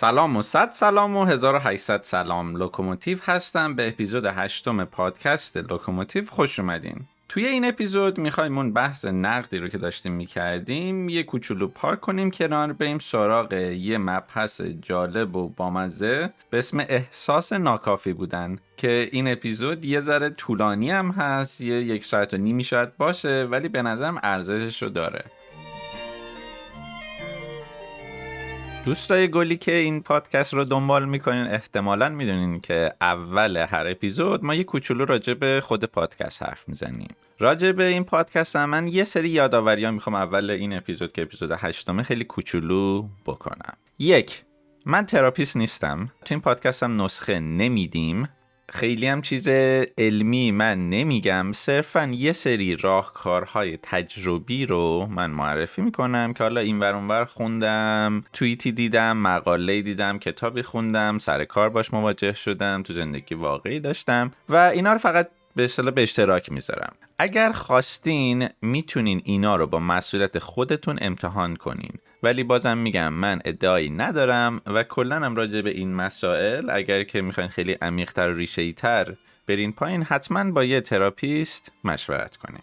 سلام و صد سلام و 1800 سلام. لوکوموتیو هستم. به اپیزود هشتم پادکست لوکوموتیو خوش اومدین. توی این اپیزود می‌خوایم اون بحث نقدی رو که داشتیم می‌کردیم یه کوچولو پارک کنیم کنار بریم سراغ یه مبحث جالب و بامزه به اسم احساس ناکافی بودن که این اپیزود یه ذره طولانی هم هست یه یک ساعت و نیمی شاید باشه ولی به نظرم ارزشش رو داره. دوستای گلی که این پادکست رو دنبال می‌کنین احتمالا می‌دونین که اول هر اپیزود ما یه کوچولو راجع به خود پادکست حرف می‌زنیم. راجع به این پادکست هم من یه سری یادآوری ها می‌خوام اول این اپیزود که اپیزود هشتمه خیلی کوچولو بکنم. یک من تراپیست نیستم. تو این پادکست هم نسخه نمیدیم. خیلی هم چیز علمی من نمیگم. صرفا یه سری راهکارهای تجربی رو من معرفی می‌کنم که حالا این ور خوندم توییتی دیدم مقاله دیدم کتابی خوندم سر کار باش مواجه شدم تو زندگی واقعی داشتم و اینا رو فقط به اصطلاح به اشتراک می‌ذارم. اگر خواستین می‌تونین اینا رو با مسئولیت خودتون امتحان کنین. ولی بازم میگم من ادعایی ندارم و کلا هم راجع به این مسائل اگر که می‌خواین خیلی عمیقتر و ریشه تر برین پایین حتما با یه تراپیست مشورت کنین.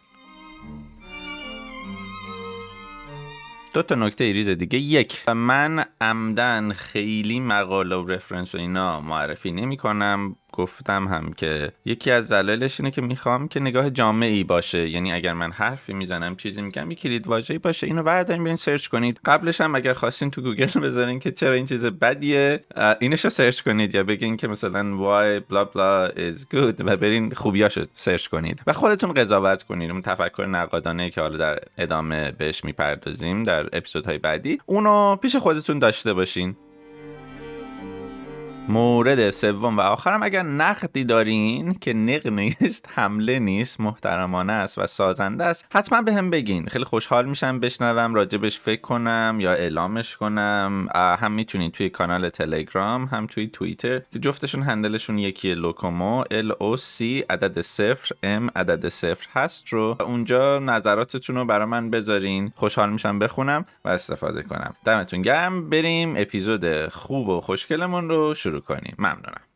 دو تا نکته ریز دیگه. یک من عمدا خیلی مقاله و reference و اینا معرفی نمی کنم گفتم هم که یکی از دلایلش اینه که می‌خوام که نگاه جامعی باشه. یعنی اگر من حرفی می‌زنم چیزی میگم یک کلید واژه‌ای باشه. اینو بردارین برین search کنید. قبلش هم اگر خواستین تو گوگل بذارین که چرا این چیز بدیه اینشو search کنید یا بگین که مثلا why bla bla is good و برین خوبیاشو search کنید. و خودتون قضاوت کنید. اون تفکر نقادانه که حالا در ادامه بهش می‌پردازیم در اپیزودهای بعدی. اونو پیش خودتون داشته باشین. مورد سوم و آخرم اگر نقدی دارین که نق نیست حمله نیست محترمانه است و سازنده است حتما به هم بگین. خیلی خوشحال میشم بشنوم راجبش فکر کنم یا اعلامش کنم. هم می‌تونین توی کانال تلگرام هم توی توییتر که جفتشون handle شون یکی لوکومو L O C عدد صفر M عدد صفر هست رو. اونجا نظراتتون رو برای من بذارین. خوشحال میشم بخونم و استفاده کنم. دمتون گرم. بریم اپیزود خوب و خوشگلمون رو شروع شروع کنیم. ممنونم.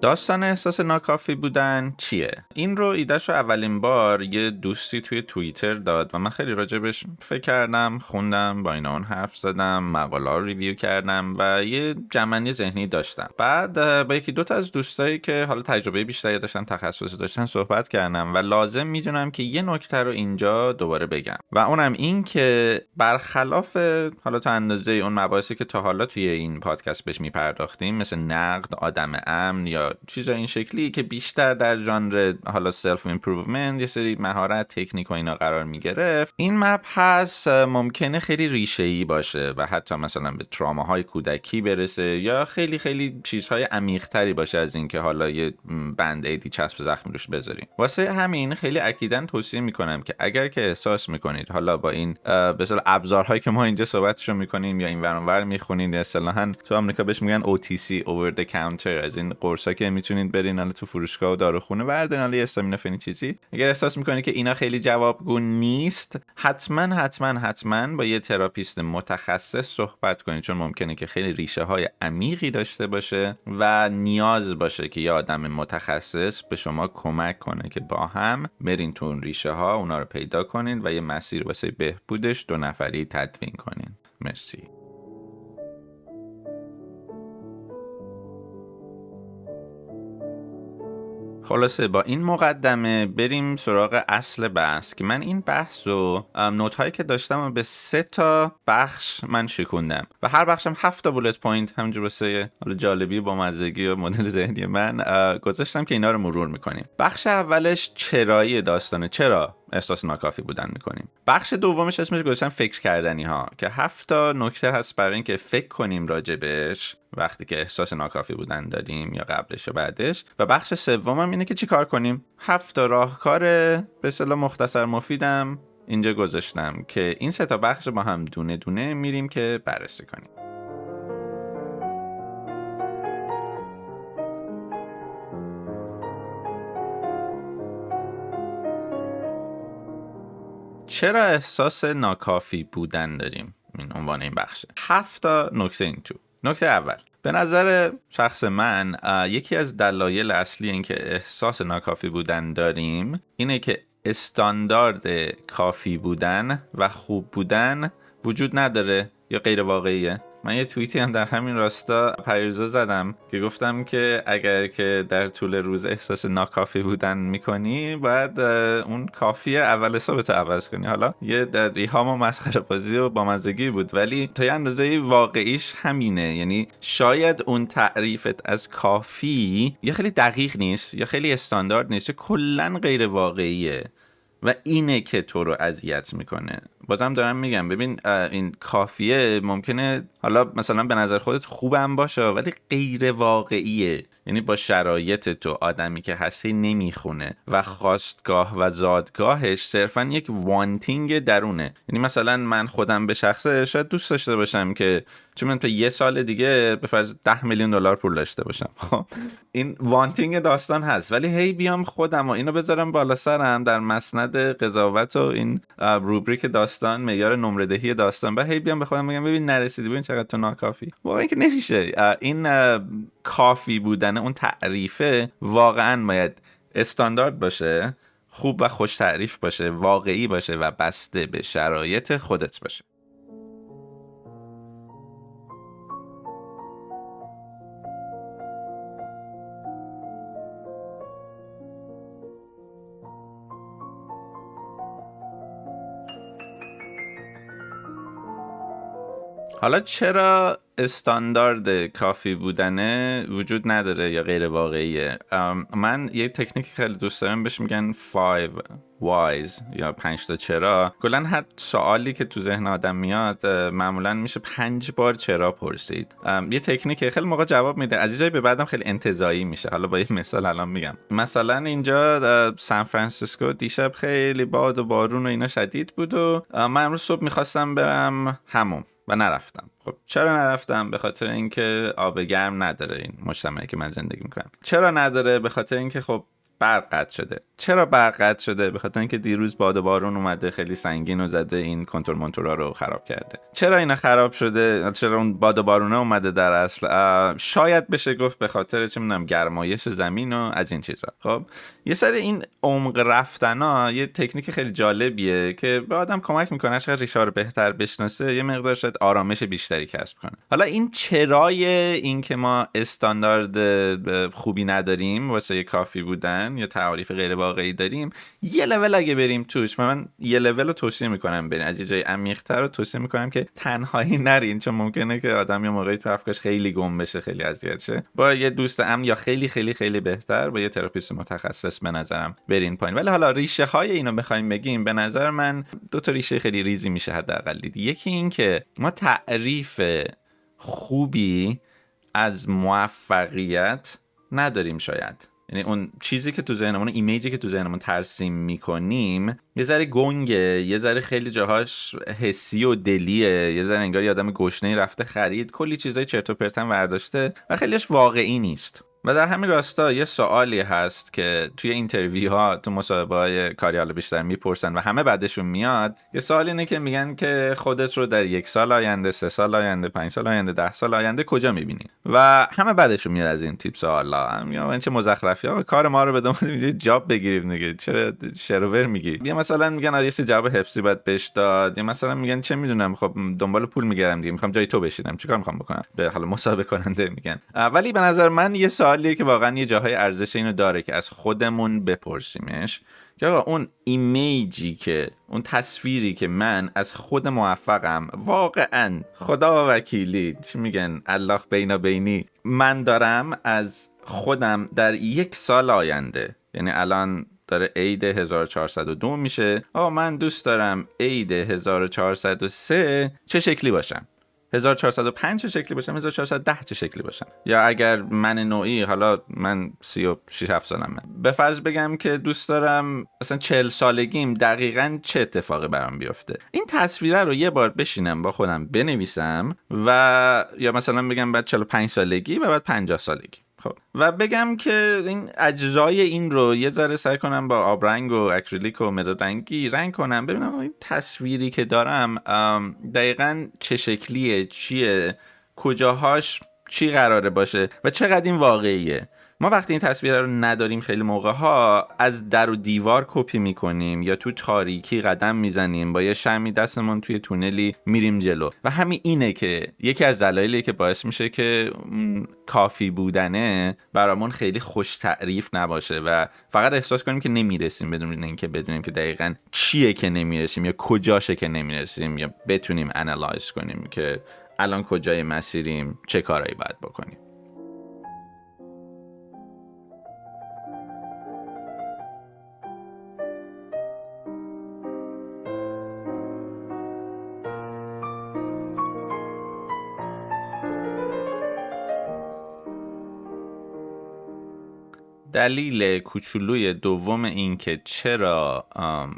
داستان احساس ناکافی بودن چیه؟ این رو ایدهش رو اولین بار یه دوستی توی توییتر داد و من خیلی راجبش فکر کردم خوندم با اینا اون حرف زدم مقاله ریویو کردم و یه جمعنی ذهنی داشتم بعد با یکی دوتا از دوستایی که حالا تجربه بیشتری داشتن تخصصی داشتن صحبت کردم و لازم می‌دونم که یه نکته رو اینجا دوباره بگم و اونم این که برخلاف حالا تا اندازه اون مباحثی که تا حالا توی این پادکست بهش میپرداختیم مثل نقد آدم امن یا چیزا این شکلی که بیشتر در ژانر حالا self improvement یه سری مهارت تکنیک و اینا قرار می گرفت این مبحث ممکنه خیلی ریشه ای باشه و حتی مثلا به تراماهای کودکی برسه یا خیلی خیلی چیزهای عمیقتری باشه از اینکه حالا یه band-aid ی چسب زخمی روش بذاریم واسه همین خیلی اکیدا توصیه می‌کنم که اگر که احساس می‌کنید حالا با این به ابزارهایی که ما اینجا صحبتشو می‌کنیم یا این ور می‌خونید اصطلاحا تو آمریکا بهش میگن OTC over the counter از این قرصا که می‌تونید برین حالا تو فروشگاه و داروخونه بردارین حالا استامینوفن چیزی. اگر احساس می‌کنید که اینا خیلی جوابگو نیست حتما حتما حتما با یه تراپیست متخصص صحبت کنید. چون ممکنه که خیلی ریشه های عمیقی داشته باشه و نیاز باشه که یه آدم متخصص به شما کمک کنه که با هم برین تو اون ریشه ها اونا رو پیدا کنین و یه مسیر واسه بهبودش دو نفری تدوین کنین. مرسی. خلاصه با این مقدمه بریم سراغ اصل بحث که من این بحث رو نوت هایی که داشتم و به سه تا بخش من شکوندم. و هر بخشم هفت تا بولت پوینت همینجور واسه جالبی بامزگی و مدل ذهنی من گذاشتم که اینا رو مرور می‌کنیم. بخش اولش چرایی داستانه. چرا؟ احساس ناکافی بودن می‌کنیم. بخش دومش اسمش گذاشتم فکر کردنی ها که هفت تا نکته هست برای اینکه فکر کنیم راجبش وقتی که احساس ناکافی بودن داریم یا قبلش و بعدش. و بخش سومم اینه که چی کار کنیم؟ هفت تا راهکار به صلاح مختصر مفیدم اینجا گذاشتم که این سه تا بخش با هم دونه دونه میریم که بررسی کنیم. چرا احساس ناکافی بودن داریم؟ این عنوان این بخشه. هفت تا نکته این تو. نکته اول. به نظر شخص من یکی از دلایل اصلی اینکه احساس ناکافی بودن داریم اینه که استاندارد کافی بودن و خوب بودن وجود نداره. یا غیر واقعیه؟ من یه توییتی هم در همین راستا پریروزا زدم که گفتم که اگر که در طول روز احساس ناکافی بودن می‌کنی باید اون کافی اول تو عوض کنی. حالا یه ایهام و مسخره بازی و با مزگی بود ولی تا یه اندازه واقعیش همینه. یعنی شاید اون تعریفت از کافی یه خیلی دقیق نیست یا خیلی استاندارد نیست یا کلا غیر واقعیه و اینه که تو رو اذیت می‌کنه. بازم دارم میگم ببین این کافیه ممکنه حالا مثلا به نظر خودت خوبم باشه ولی غیر واقعیه. یعنی با شرایط تو آدمی که هستی نمی‌خونه و خواستگاه و زادگاهش صرفا یک وانتینگ درونه. یعنی مثلا من خودم به شخصه شاید دوست داشته باشم که چون من تا یه سال دیگه به فرض 10 میلیون دلار پول داشته باشم. خب این وانتینگ داستان هست. ولی هی بیام خودم و اینو بذارم بالا سرم در مسند قضاوت و این روبریک داستان. معیار نمره دهی داستان. و هی بیام به خودم بگم ببین نرسیدی ببین چقدر تو ناکافی. واقعا که نمیشه. این کافی بودن اون تعریفه واقعا باید استاندارد باشه خوب و خوش تعریف باشه واقعی باشه و بسته به شرایط خودت باشه. حالا چرا استاندارد کافی بودنه وجود نداره یا غیر واقعیه؟ من یه تکنیک خیلی دوست دارم بهش میگن 5 whys یا 5 تا چرا. کلا هر سوالی که تو ذهن آدم میاد معمولا میشه پنج بار چرا پرسید. یه تکنیک خیلی موقع جواب میده. از جای به بعدم خیلی انتظایی میشه. حالا با یه مثال الان میگم. مثلا اینجا سان فرانسیسکو دیشب خیلی باد و بارون و اینا شدید بود و من امروز صبح می‌خواستم برم هموم و نرفتم. خب چرا نرفتم؟ به خاطر اینکه آب گرم نداره این مجتمعی که من زندگی می‌کنم. چرا نداره؟ به خاطر اینکه خب برق شده. چرا برق شده؟ به خاطر اینکه دیروز باد و بارون اومده خیلی سنگین و زده این کنترل مونتورا رو خراب کرده. چرا اینا خراب شده؟ چرا اون باد و بارونه اومده در اصل؟ شاید بشه گفت به خاطر چه می‌دونم گرمایش زمین و از این چیزا. خب یه سر این عمق رفتنا یه تکنیک خیلی جالبیه که به آدم کمک می‌کنه شاید ریشه رو بهتر بشناسه یه مقدار شاید آرامش بیشتری کسب کنه. حالا این چرای این که ما استاندارد خوبی نداریم واسه کافی بودن یا تعاریف غیر واقعی داریم یه لول اگه بریم توش و من یه لول رو توصیه می‌کنم بریم از یه جای عمیق‌تر رو توصیه می‌کنم که تنهایی نرین چون ممکنه که آدم یه موقعی تو افکارش خیلی گم بشه خیلی اذیت شه. با یه دوست امن یا خیلی خیلی خیلی بهتر با یه تراپیست متخصص به نظرم برین پایین. ولی حالا ریشه های اینو بخوایم بگیم به نظر من دو تا ریشه خیلی ریزی میشه حداقل دید. یکی این که ما تعریف خوبی از موفقیت نداریم شاید. یعنی اون چیزی که تو ذهنمون image ی که تو ذهنمون ترسیم می‌کنیم یه ذره گنگه یه ذره خیلی جاهاش حسی و دلیه یه ذره انگار آدم گشنه رفته خرید کلی چیزای چرت و پرت و خیلیش واقعی نیست. و در همین راستا یه سوالی هست که توی interview ها تو مصاحبه های کاری حالا بیشتر می‌پرسن و همه بعدشون میاد. یه سوال اینه که میگن که خودت رو در یک سال آینده سه سال آینده پنج سال آینده ده سال آینده کجا می‌بینی؟ و همه بعدشون میاد از این تیپ سوالا یا چه مزخرفی. ها کار ما رو بدون جاب بگیریم دیگه. چرا شروور میگی؟ یا مثلا میگن آره جواب حفظی باید بهش داد. یا مثلا میگن چه می‌دونم خب دنبال پول میگردم دیگه. می‌خوام جای تو بشینم. چیکار می‌خوام بکنم؟ به حالا مصاحبه کننده میگن. ولی به نظر من یه سوالیه که واقعا یه جاهای ارزش اینو داره که از خودمون بپرسیمش. که آقا اون ایمیجی که اون تصویری که من از خود موفقم واقعا خدا و وکیلی چی میگن؟ الله بینا بینی. من دارم از خودم در یک سال آینده یعنی الان داره عید 1402 میشه. آقا من دوست دارم عید 1403 چه شکلی باشم؟ 1405 چه شکلی باشم 1410 چه شکلی باشم. یا اگر من نوعی حالا من 36 7 سالمه به فرض بگم که دوست دارم مثلا 40 سالگیم دقیقا چه اتفاقی برام بیفته؟ این تصویره رو یه بار بشینم با خودم بنویسم و یا مثلا بگم بعد 45 سالگی و بعد 50 سالگی. خب. و بگم که این اجزای این رو یه ذره سعی کنم با آبرنگ و اکریلیک و مداد رنگی رنگ کنم. ببینم این تصویری که دارم دقیقا چه شکلیه چیه کجاهاش چی قراره باشه و چقدر این واقعیه. ما وقتی این تصویر رو نداریم خیلی موقع ها از در و دیوار کپی می‌کنیم یا تو تاریکی قدم می‌زنیم با یه شمی دستمون توی تونلی میریم جلو. و همین اینه که یکی از دلایلی که باعث میشه که کافی بودنه برامون خیلی خوش تعریف نباشه و فقط احساس کنیم که نمی‌رسیم بدون اینکه بدونیم که دقیقا چیه که نمی‌رسیم یا کجاشه که نمی‌رسیم یا بتونیم انالایز کنیم که الان کجای مسیریم چه کارایی باید بکنیم. دلیل کوچولوی دوم این که چرا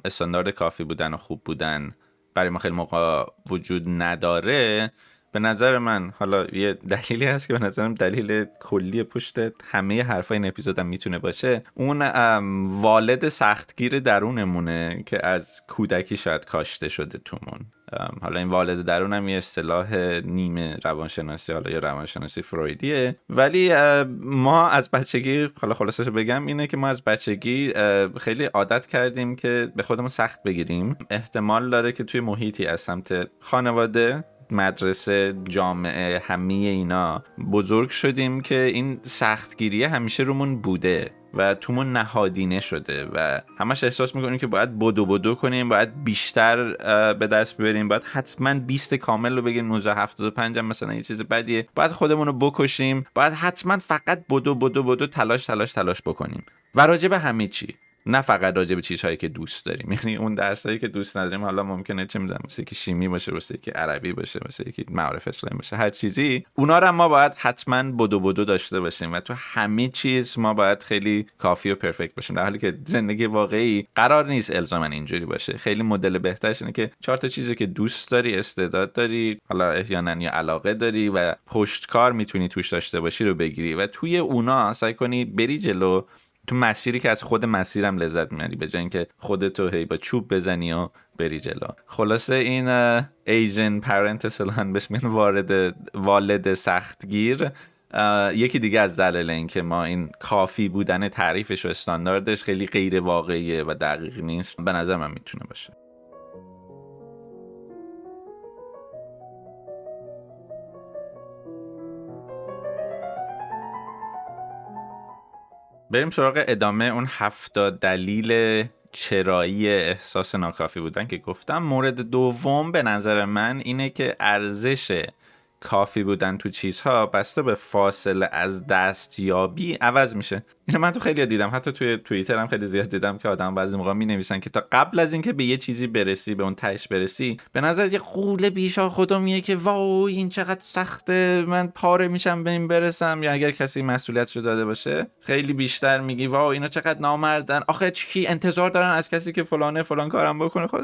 استاندارد کافی بودن و خوب بودن برای ما خیلی موقع وجود نداره به نظر من حالا یه دلیلی هست که به نظرم دلیل کلی پشت همه حرفای این اپیزودم می‌تونه باشه. اون والد سختگیر درونمونه که از کودکی شاید کاشته شده تومون. حالا این والد درون هم یه اصطلاح نیمه روانشناسی حالا یا روانشناسی فرویدیه. ولی ما از بچگی حالا خلاصش بگم اینه که ما از بچگی خیلی عادت کردیم که به خودمون سخت بگیریم. احتمال داره که توی محیطی از سمت خانواده مدرسه جامعه همه اینا بزرگ شدیم که این سختگیریه همیشه رومون بوده. و تومون نهادینه شده و همش احساس می‌کنیم که باید بدو بدو کنیم باید بیشتر به دست ببریم باید حتما 20 کامل رو بگیم 1975 هم مثلا یه چیز بدیه. باید خودمون رو بکشیم. باید حتما فقط بدو بدو بدو تلاش تلاش تلاش بکنیم. و راجع به همه چی. نه فقط راجع به چیزهایی که دوست داریم. یعنی اون درسایی که دوست نداریم حالا ممکنه چه می‌دونم مثل که شیمی باشه واسه که عربی باشه واسه که معارف اسلامی باشه هر چیزی. اونا رو ما باید حتما بدو بدو داشته باشیم و تو همه چیز ما باید خیلی کافی و پرفکت باشیم. در حالی که زندگی واقعی قرار نیست الزاما اینجوری باشه. خیلی مدل بهترش اینه که چهار تا چیزی که دوست داری استعداد داری حالا احیانا یا علاقه داری و پشتکار می‌تونی توش داشته باشی رو بگیری. و توی اونا سعی کنی بری جلو تو مسیری که از خود مسیرم لذت می‌بری به جای اینکه خودتو هی با چوب بزنی و بری جلو. خلاصه این ایجن پرنت سلان بهش وارد والد سختگیر. یکی دیگه از دلایل این که ما این کافی بودن تعریفش و استانداردش خیلی غیر واقعیه و دقیق نیست به نظر من می‌تونه باشه. بریم سراغ ادامه اون هفتاد دلیل چرایی احساس ناکافی بودن که گفتم. مورد دوم به نظر من اینه که ارزش کافی بودن تو چیزها بسته به فاصله از دستیابی عوض میشه. اینو من تو خیلی دیدم. حتی توی توییتر هم خیلی زیاد دیدم که آدم بعضی موقع می نویسن که تا قبل از اینکه به یه چیزی برسی به اون تهش برسی به نظر یه قوله بیشا خودمیه که واو این چقدر سخته من پاره میشم به این برسم. یا اگر کسی مسئولیتشو داده باشه خیلی بیشتر میگی واو اینا چقدر نامردن. آخه چی انتظار دارن از کسی که فلانه فلان کارم بکنه؟ خب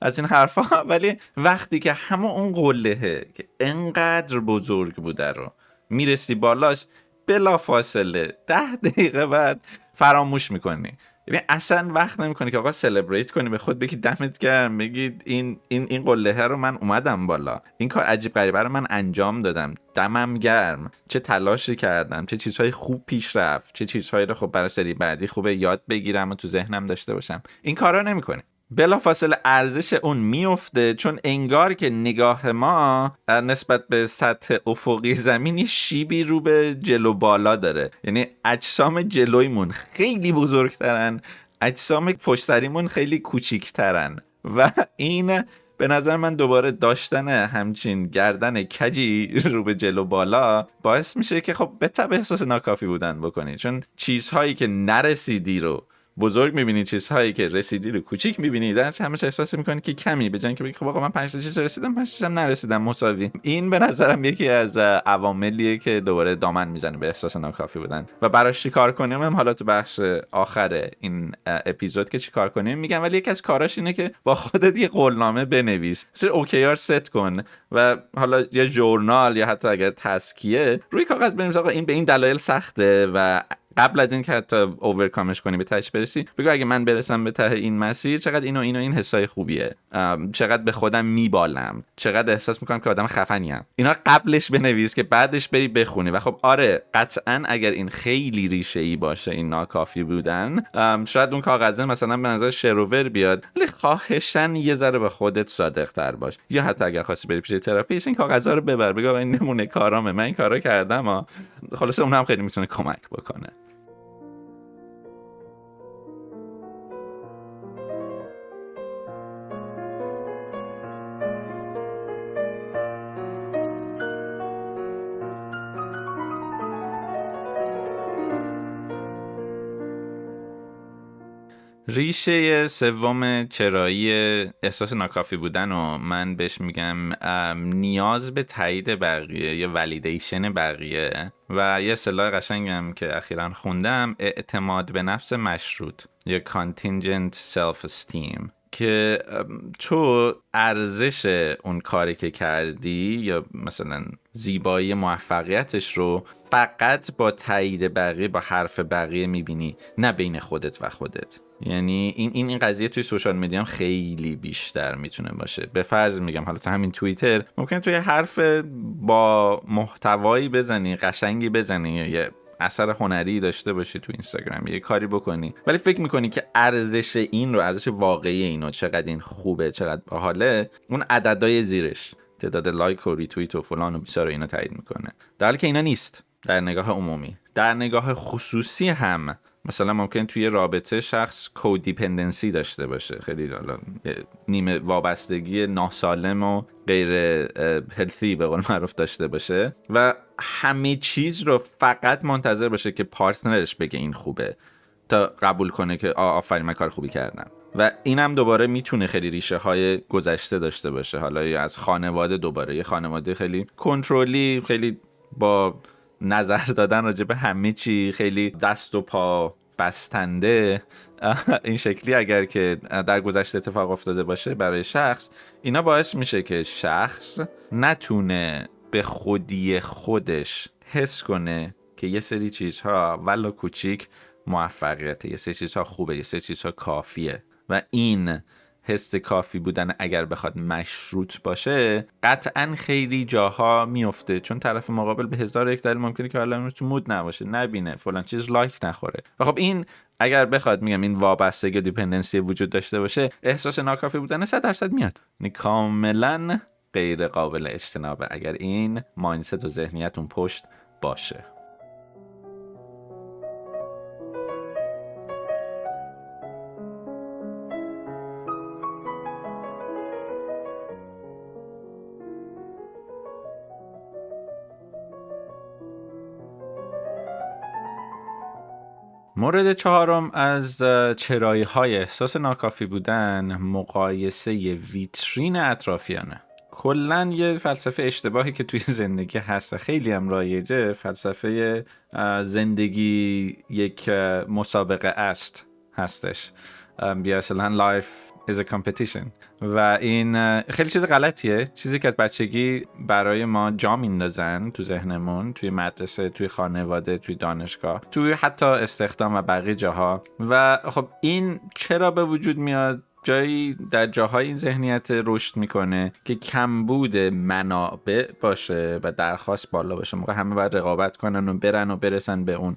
از این حرفا. ولی وقتی که همه اون قلهه که انقدر بزرگ بوده رو. می‌رسی بالاش بلا فاصله ده دقیقه بعد فراموش می‌کنی. یعنی اصلا وقت نمی‌کنی که آقا سلبریت کنی به خود بگی دمت گرم بگی این این این قله رو من اومدم بالا. این کار عجیب غریبه رو من انجام دادم. دمم گرم. چه تلاشی کردم چه چیزهای خوب پیش رفت چه چیزهایی رو خب برای سری بعدی خوبه یاد بگیرم و تو ذهنم داشته باشم. این کارا نمی‌کنی. بلافاصله ارزش اون میفته چون انگار که نگاه ما نسبت به سطح افقی زمین یه شیبی رو به جلو بالا داره. یعنی اجسام جلویمون خیلی بزرگترن اجسام پشتریمون خیلی کوچیکترن. و این به نظر من دوباره داشتن همچین گردن کجی رو به جلو بالا باعث میشه که خب به احساس ناکافی بودن بکنی. چون چیزهایی که نرسیدی رو بزرگ می‌بینی چیزهایی که رسیدی رو کوچیک می‌بینی. در همش احساس می‌کنی که کمی به که بگی خب آقا من پنج تا چیز رسیدم پنج تا نرسیدم مساوی. این به نظرم یکی از عواملیه که دوباره دامن می‌زنه به احساس ناکافی بودن. و براش چیکار کنیم؟ هم حالا تو بخش آخر این اپیزود که چیکار کنیم؟ میگم ولی یکی از کاراش اینه که با خودت یه قولنامه بنویس. سر اوکیار ست کن و حالا یه ژورنال یا حتی اگر تسکیه روی کاغذ بنویس. آقا این به این دلایل سخته و قبل از اینکه حتی overcome ش کنی به تهش برسی بگو اگه من برسم به ته این مسیر چقدر اینو اینو این حسای خوبیه. چقدر به خودم میبالم. چقدر احساس می‌کنم که آدم خفنی اینا قبلش بنویس که بعدش بری بخونی. و خب آره قطعا اگر این خیلی ریشه ای باشه این ناکافی بودن شاید اون کاغذه مثلا به نظر شر و ور بیاد. ولی خواهشن یه ذره به خودت صادق تر باش. یا حتی اگر خواستی بری پیش تراپیست این کاغذها رو ببر. بگو این نمونه کارامه. من این کارا کردم خلاصه اونم خیلی می‌تونه کمک بکنه. ریشه سوم چرایی احساس ناکافی بودن و من بهش میگم نیاز به تایید بقیه یا ولیدیشن بقیه و یه صلاح قشنگم که اخیرا خوندم اعتماد به نفس مشروط یا contingent self esteem که تو ارزش اون کاری که کردی یا مثلا زیبایی موفقیتش رو فقط با تایید بقیه با حرف بقیه می‌بینی نه بین خودت و خودت. یعنی این این این قضیه توی سوشال میدیا هم خیلی بیشتر می‌تونه باشه. به فرض میگم حالا تو همین توییتر ممکن توی حرف با محتوایی بزنی قشنگی بزنی یا یه اثر هنری داشته باشی تو اینستاگرام یه کاری بکنی. ولی فکر می‌کنی که ارزش این رو ارزش واقعی اینو چقدر این خوبه چقدر باحاله اون عددهای زیرش. تعداد لایک و ریتوییت و فلان و بیسار اینا تایید می‌کنه. در حالی که اینا نیست. در نگاه عمومی. در نگاه خصوصی هم مثلا ممکن توی رابطه شخص codependency داشته باشه. خیلی نیمه وابستگی ناسالم و غیر هلثی به قول معروف داشته باشه و همه چیز رو فقط منتظر باشه که پارتنرش بگه این خوبه تا قبول کنه که آفرین من کار خوبی کردم. و اینم دوباره می‌تونه خیلی ریشه های گذشته داشته باشه. حالا از خانواده دوباره یه خانواده خیلی کنترلی خیلی با نظر دادن راجع به همه چی خیلی دست و پا بستنده. این شکلی اگر که در گذشته اتفاق افتاده باشه برای شخص اینا باعث میشه که شخص نتونه به خودی خودش حس کنه که یه سری چیزها ولا کوچیک موفقیته یه سری چیزها خوبه یه سری چیزها کافیه. و این حس کافی بودن اگر بخواد مشروط باشه قطعا خیلی جاها میفته چون طرف مقابل به هزار یک دلیل ممکنه که حالا تو مود نباشه. نبینه. فلان چیز لایک نخوره. و خب این اگر بخواد میگم این وابستگی دیپندنسی وجود داشته باشه احساس ناکافی بودن 100 درصد میاد. یعنی کاملا غیر قابل اجتنابه اگر این ماینست و ذهنیتون پشت باشه. مورد چهارم از چرایی های احساس ناکافی بودن مقایسه ویترین اطرافیانه. کلا یه فلسفه اشتباهی که توی زندگی هست و خیلی هم رایجه فلسفه زندگی یک مسابقه است هستش. بیا اصلا is a competition. و این خیلی چیز غلطیه. چیزی که از بچگی برای ما جا میندازن تو ذهنمون توی مدرسه توی خانواده توی دانشگاه توی حتی استخدام و بقیه جاها. و خب این چرا به وجود میاد؟ جایی در جاهای این ذهنیت رشد می‌کنه که کمبود منابع باشه و درخواست بالا باشه. موقع همه باید رقابت کنن و برن و برسن به اون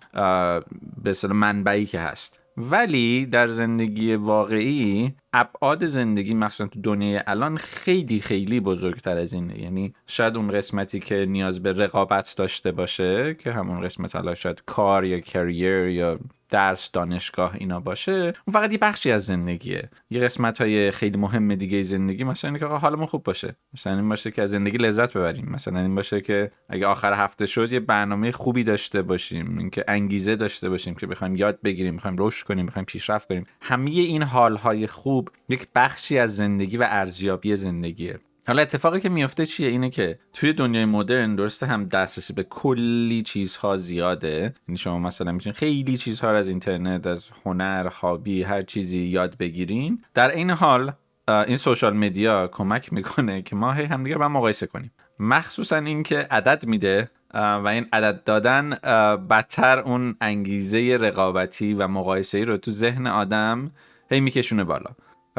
به منبعی که هست. ولی در زندگی واقعی ابعاد زندگی مخصوصا تو دنیای الان خیلی خیلی بزرگتر از اینه. یعنی شاید اون قسمتی که نیاز به رقابت داشته باشه که همون قسمت حالا شاید کار یا کریر یا درس دانشگاه اینا باشه اون فقط یه بخشی از زندگیه. یه قسمت های خیلی مهم دیگه زندگی مثلا اینکه آقا حالمون خوب باشه. مثلا این باشه که از زندگی لذت ببریم. مثلا این باشه که اگه آخر هفته شد یه برنامه خوبی داشته باشیم. اینکه انگیزه داشته باشیم که بخوایم یاد بگیریم بخوایم رشد کنیم بخوایم پیشرفت کنیم. همه این حالهای خوب یک بخشی از زندگی و ارزیابی زندگیه. حالا اتفاقی که میفته چیه؟ اینه که توی دنیای مدرن درسته هم دسترسی به کلی چیزها زیاده. یعنی شما مثلا می‌تونید خیلی چیزها رو از اینترنت از هنر هابی هر چیزی یاد بگیرین. در این حال این سوشال مدیا کمک می‌کنه که ما هی همدیگه با مقایسه کنیم. مخصوصا اینکه عدد میده و این عدد دادن بدتر اون انگیزه رقابتی و مقایسه رو تو ذهن آدم هی میکشونه بالا.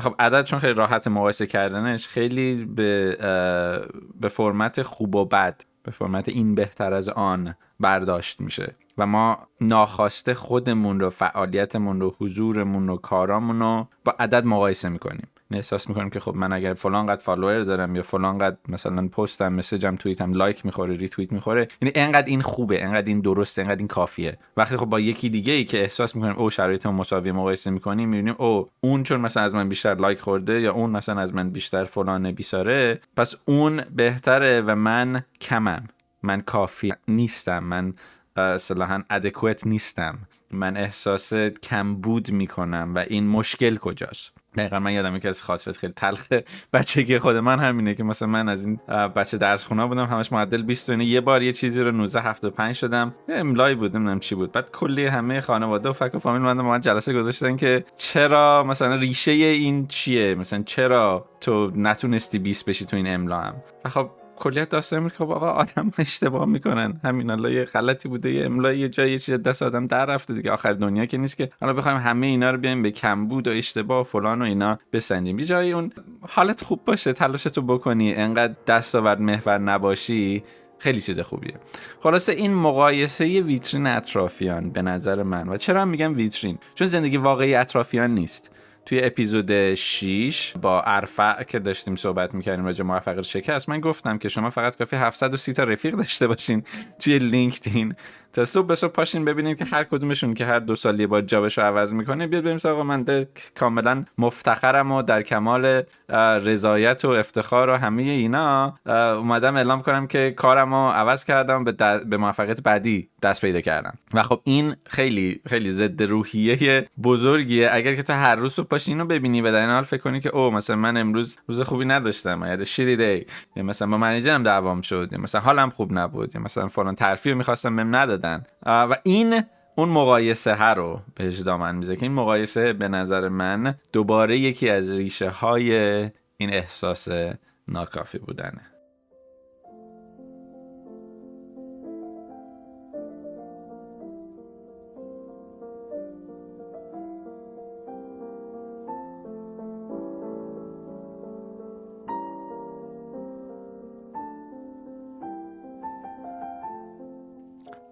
خب عدد چون خیلی راحت مقایسه کردنش خیلی به به فرمت خوب و بد به فرمت این بهتر از آن برداشت میشه. و ما ناخواسته خودمون رو فعالیتمون رو حضورمون رو کارامون رو با عدد مقایسه می‌کنیم. احساس می‌کنیم که خب من اگر فلان قد follower دارم یا فلان قد مثلا پستم مسیجم توییتم لایک می‌خوره ریتوییت می‌خوره یعنی انقدر این خوبه انقدر این درسته انقدر این کافیه. وقتی خب با یکی دیگه ای که احساس می‌کنیم او شرایطمون مساوی مقایسه می‌کنیم می‌بینیم او اون چون مثلا از من بیشتر لایک خورده یا اون مثلا از من بیشتر فلان بیساره پس اون بهتره و من کمم من کافی نیستم من اصطلاحا ادکوت نیستم. من احساس کمبود می‌کنم و این مشکل کجاست؟ دقیقا من یادم که از خاطرت خیلی تلخ بچگی خود من همینه که مثلا من از این بچه درس خونه بودم همش معدل 20 یه بار یه چیزی رو 19 75 شدم. املای بود نمی‌دونم چی بود. بعد کلی همه خانواده و فک و فامیل من من جلسه گذاشتن که چرا مثلا ریشه این چیه؟ مثلا چرا تو نتونستی 20 بشی تو این املا هم؟ خب کلیت داستان بود که خب آقا آدم اشتباه می‌کنن. همین الله یه غلطی بوده یه املا یه جایی چیز دست آدم در رفته دیگه. آخر دنیا که نیست که. حالا بخوایم همه اینا رو بیایم به کمبود و اشتباه و فلان و اینا بسنجیم. یه جایی اون حالت خوب باشه تلاشتو بکنی. انقدر دستاورد محور نباشی خیلی چیز خوبیه. خلاصه این مقایسه ویترین اطرافیان به نظر من. و چرا میگم ویترین؟ چون زندگی واقعی اطرافیان نیست. توی اپیزود 6 با ارفع که داشتیم صحبت می‌کردیم راجع موفقیت شکست من گفتم که شما فقط کافی 730 تا رفیق داشته باشین توی لینکدین. تا صبح به صبح پاشین ببینید که هر کدومشون که هر دو سال یه بار جابش رو عوض می‌کنه بیاد بریم آقا من کاملا مفتخرم و در کمال رضایت و افتخار و همه اینا. اومدم اعلام کنم که کارم رو عوض کردم به, به موفقیت بعدی دست پیدا کردم. و خب این خیلی خیلی ضد روحیه بزرگیه. اگر که تو هر روز صبح پاشی اینو ببینی و در این حال فکر کنی که او مثلا من امروز روز خوبی نداشتم یا شیدی دی. مثلا با منیجرم دعوام شد مثلا حالم خوب نبود مثلا فلان ترفیع می‌خواستم بهم ندادن و این اون مقایسه ها رو بهش دامن میزه که این مقایسه به نظر من دوباره یکی از ریشه های این احساس ناکافی بودنه.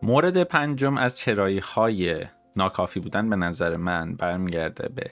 مورد پنجم از چرایی های ناکافی بودن به نظر من برمیگرده به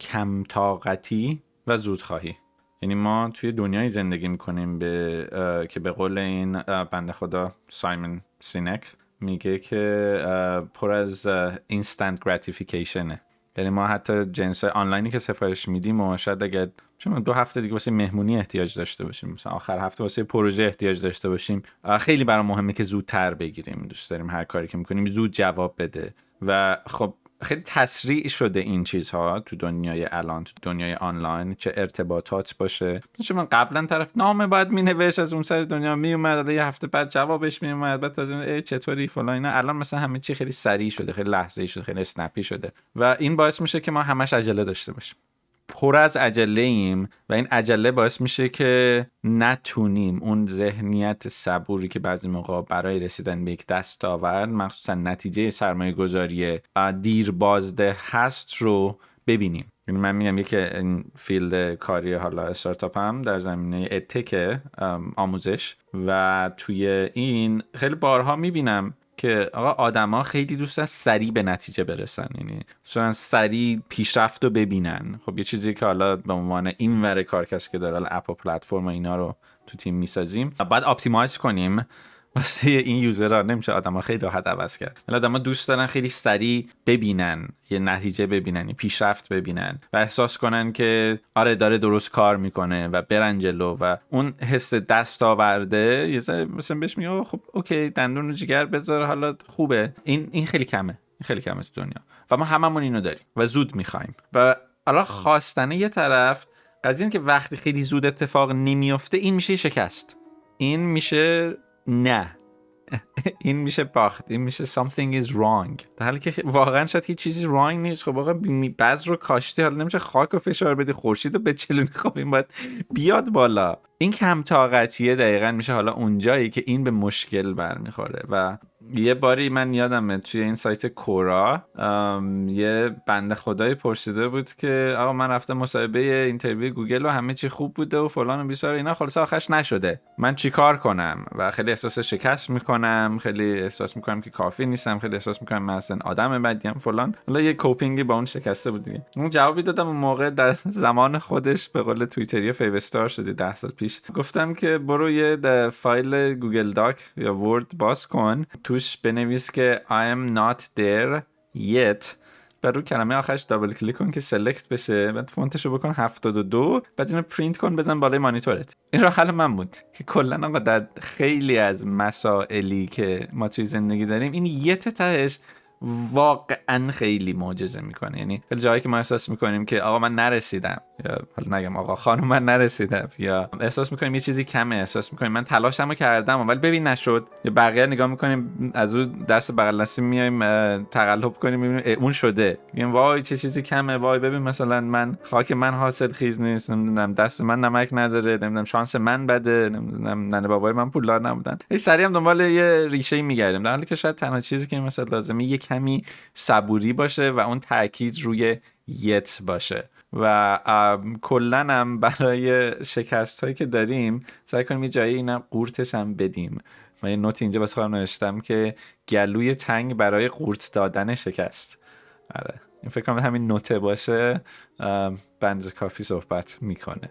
کم طاقتی و زودخواهی. یعنی ما توی دنیای زندگی می‌کنیم به که به قول این بنده خدا Simon Sinek میگه که پر از instant gratification ه یعنی ما حتی جنس آنلاینی که سفارش میدیم و شاید اگر چون دو هفته دیگه واسه مهمونی احتیاج داشته باشیم. مثلا آخر هفته واسه پروژه احتیاج داشته باشیم. خیلی برای مهمه که زودتر بگیریم. دوست داریم هر کاری که می‌کنیم زود جواب بده. و خب خیلی تسریع شده این چیزها تو دنیای الان تو دنیای آنلاین چه ارتباطات باشه. چون من قبلا طرف نامه باید می نوشت از اون سر دنیا می اومد یه هفته بعد جوابش می اومد بعد تازه چطوری فلان اینا. الان مثلا همه چی خیلی سریع شده خیلی لحظه ای شده خیلی اسنپی شده. و این باعث میشه که ما همش عجله داشته باشیم. پر از عجله ایم و این عجله باعث میشه که نتونیم اون ذهنیت صبوری که بعضی موقع برای رسیدن به یک دستاورد مخصوصا نتیجه سرمایه گذاری دیر بازده هست رو ببینیم. یعنی من میگم یکی این field کاری حالا استارتاپ هم در زمینه ادتک آموزش و توی این خیلی بارها می‌بینم که آقا آدما خیلی دوست دارن سریع به نتیجه برسن. یعنی دوست سریع پیشرفت رو ببینن. خب یه چیزی که حالا به عنوان این ور کار کسی که داره اپ و پلتفرم و اینا رو تو تیم می‌سازیم. بعد optimize کنیم. واسه این یوزرها نمیشه آدم خیلی راحت عوض کرد. ولی آدم دوست دارن خیلی سریع ببینن یه نتیجه ببینن یه پیشرفت ببینن و احساس کنن که آره داره درست کار می‌کنه و برن جلو و اون حس دست آورده یه مثلا بهش میگه خب اوکی دندون جگر بذار حالا خوبه. این این خیلی کمه. این خیلی کمه تو دنیا. و ما هممون اینو داریم و زود می‌خوایم. و حالا خواستنه یه طرف قضیه که وقتی خیلی زود اتفاق نمیفته این میشه شکست. این میشه نه. این میشه باخت. این میشه something is wrong. در حالی که واقعا شاید هیچ چیزی wrong نیست. خب واقعا بذر رو کاشتی. حالا نمیشه خاک و فشار بدی. خورشید رو بچلونی. خب این باید بیاد بالا. این کم طاقتیه دقیقا. میشه حالا اونجایی که این به مشکل برمیخوره و یه باری من یادمه توی این سایت Quora یه بنده خدایی پرسیده بود که آقا من رفتم مصاحبه interview گوگل و همه چی خوب بوده و فلان و بیسار اینا. خلاص آخرش نشده. من چیکار کنم؟ و خیلی احساس شکست می‌کنم خیلی احساس می‌کنم که کافی نیستم خیلی احساس می‌کنم من اصلا آدم بدیم فلان. حالا یه coping ی با اون شکسته بود دیگه. اون جوابی دادم اون موقع در زمان خودش به قول توییتری fav star شده 10 سال پیش. گفتم که برو یه فایل Google Doc یا Word باز کن. توش بنویس که I am not there yet. و رو کلمه آخرش double click کن که select بشه. بعد فونتش رو بکن 72 بعد اینو پرینت کن بزن بالای مانیتورت. این راه حل من بود که کلا آقا در خیلی از مسائلی که ما توی زندگی داریم این yet تهش واقعا خیلی معجزه می‌کنه. یعنی خیلی جایی که ما احساس می‌کنیم که آقا من نرسیدم یا حالا نگم آقا خانم من نرسیدم یا احساس می‌کنیم یه چیزی کمه احساس می‌کنیم من تلاشمو کردم ولی ببین نشد. یا بقیه نگاه می‌کنیم از اون دست بغل دستی میایم تقلب کنیم می‌بینیم اون شده. میگیم وای چه چیزی کمه وای ببین مثلا من خاک من حاصل خیز نیست نمی‌دونم دست من نمک نداره نمی‌دونم شانس من بده نمی‌دونم ننه بابای من پولدار نبودن. هی سریع هم دنبال یه ریشه میگردیم. در حالی که شاید تنها چیزی که مثلا لازمه کمی صبوری باشه و اون تاکید روی یت باشه. و کلا هم برای شکست هایی که داریم سعی کنیم یه جایی اینم قورتش هم بدیم. من یه نوت اینجا بس خودم نوشتم که گلوی تنگ برای قورت دادن شکست. آره. این فکر کنم همین نوته باشه. بند کافی صحبت می‌کنه.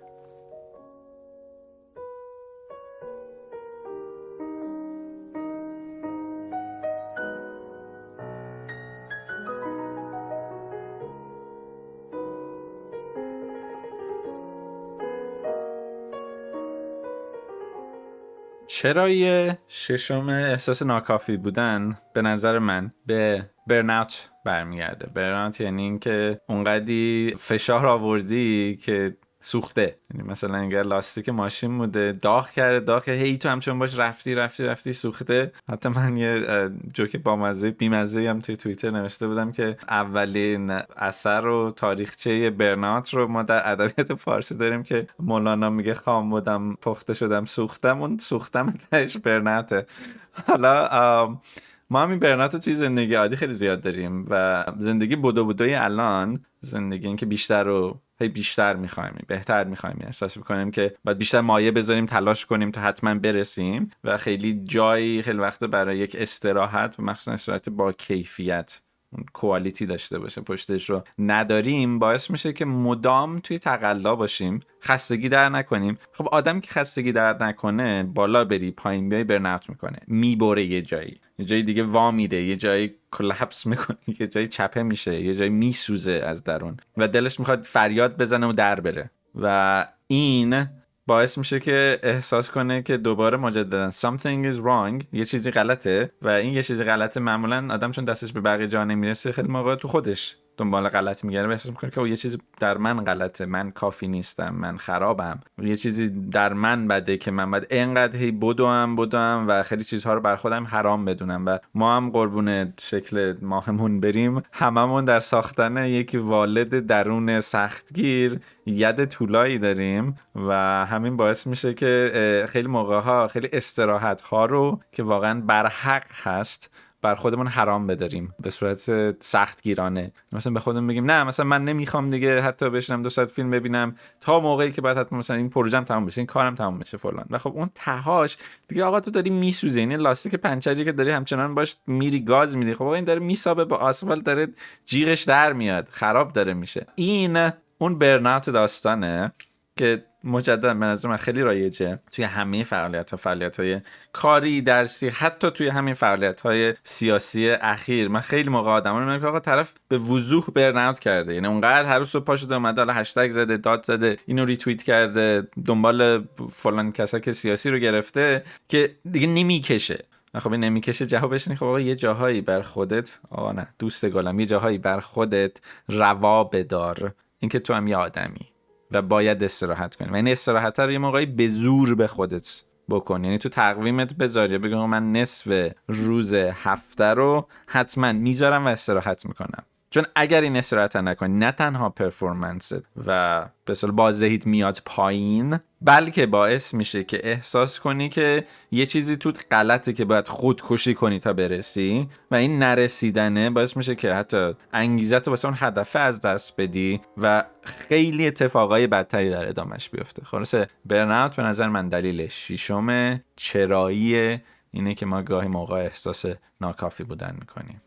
چرای ششم احساس ناکافی بودن به نظر من به برناوت برمیگرده. برناوت یعنی اینکه اونقدی فشار آوردی که سوخته. یعنی مثلا اگر لاستیک ماشین بوده داغ کرده داغ هی تو همچون باش رفتی رفتی رفتی سوخته. حتی من یه جوک با مزه بیمزه هم توی توییتر نوشته بودم که اولین اثر و تاریخچه برنات رو ما در ادبیات فارسی داریم که مولانا میگه خام بودم پخته شدم سوختم. اون سوختم تهش برناته حالا ما همین برنات توی زندگی عادی خیلی زیاد داریم و زندگی بودو بودوی الان زندگی این که بیشتر رو هی بیشتر می‌خوایم بهتر می‌خوایم احساس می‌کنیم که باید بیشتر مایه بذاریم تلاش کنیم تا حتما برسیم و خیلی جایی خیلی وقت برای یک استراحت و مخصوصا استراحت با کیفیت کوالیتی داشته باشه پشتش رو نداریم باعث میشه که مدام توی تقلا باشیم خستگی در نکنیم. خب آدم که خستگی در نکنه بالا بری پایین بیای برنت می‌کنه. می‌بره یه جایی. یه جایی دیگه وا میده یه جایی کلپس می‌کنه یه جایی چپه میشه یه جایی میسوزه از درون و دلش می‌خواد فریاد بزنه و در بره. و این باعث میشه که احساس کنه که دوباره مجددا something is wrong یه چیزی غلطه و این یه چیزی غلطه معمولا آدم چون دستش به بقیه جا نمی‌رسه خیلی موقع تو خودش دنبال غلط میگرده و احساس می‌کنه که یه چیزی در من غلطه. من کافی نیستم. من خرابم. یه چیزی در من بده که من باید انقدر هی بدوم بدوم و خیلی چیزها رو بر خودم حرام بدونم و ما هم قربون شکل ماهمون بریم. هممون در ساختن یک والد درون سختگیر ید طولایی داریم و همین باعث میشه که خیلی موقع ها خیلی استراحت ها رو که واقعا برحق هست بر خودمون حرام بداریم. به صورت سخت گیرانه مثلا به خودم بگیم نه مثلا من نمی‌خوام دیگه حتی بشنم دو ساعت فیلم ببینم. تا موقعی که بعد حتما مثلا این پروژم تموم بشه این کارم تموم بشه. فلان. و خب اون تهاش دیگه آقا تو داری میسوزه این لاستیک پنچری که داری همچنان باش میری گاز میدی. خب این داره میسابه با آسفالت داره جیغش در میاد. خراب داره میشه. این اون برنات داستانه. که مجددا به نظر من خیلی رایجه توی همه فعالیت ها فعالیت های کاری درسی حتی توی همین فعالیت های سیاسی اخیر. من خیلی موقع آدم رو که آقا طرف به وضوح برناوت کرده. یعنی اونقدر هر روز پا شده اومده حالا هشتگ زده داد زده اینو ریتوییت کرده دنبال فلان کسا سیاسی رو گرفته که دیگه نمی‌کشه. خب این نمی‌کشه جوابش اینه خب آقا یه جاهایی بر خودت آقا نه دوست گلم یه جاهایی بر خودت روا بدار. اینکه تو هم یه آدمی. و باید استراحت کنی. و این استراحت رو یه موقعی به زور به خودت بکن. یعنی تو تقویمت بذاری بگم من نصف روز هفته رو حتما می‌ذارم و استراحت می‌کنم. چون اگر این استراحت نکنی نه تنها پرفورمنست و به صورت بازدهیت میاد پایین بلکه باعث میشه که احساس کنی که یه چیزی توت غلطه که باید خودکشی کنی تا برسی و این نرسیدنه باعث میشه که حتی انگیزت واسه اون هدفه از دست بدی و خیلی اتفاقای بدتری در ادامش بیفته. خلاصه برناوت به نظر من دلیل شیشم چرایی اینه که ما گاهی موقع احساس ناکافی بودن می‌کنیم.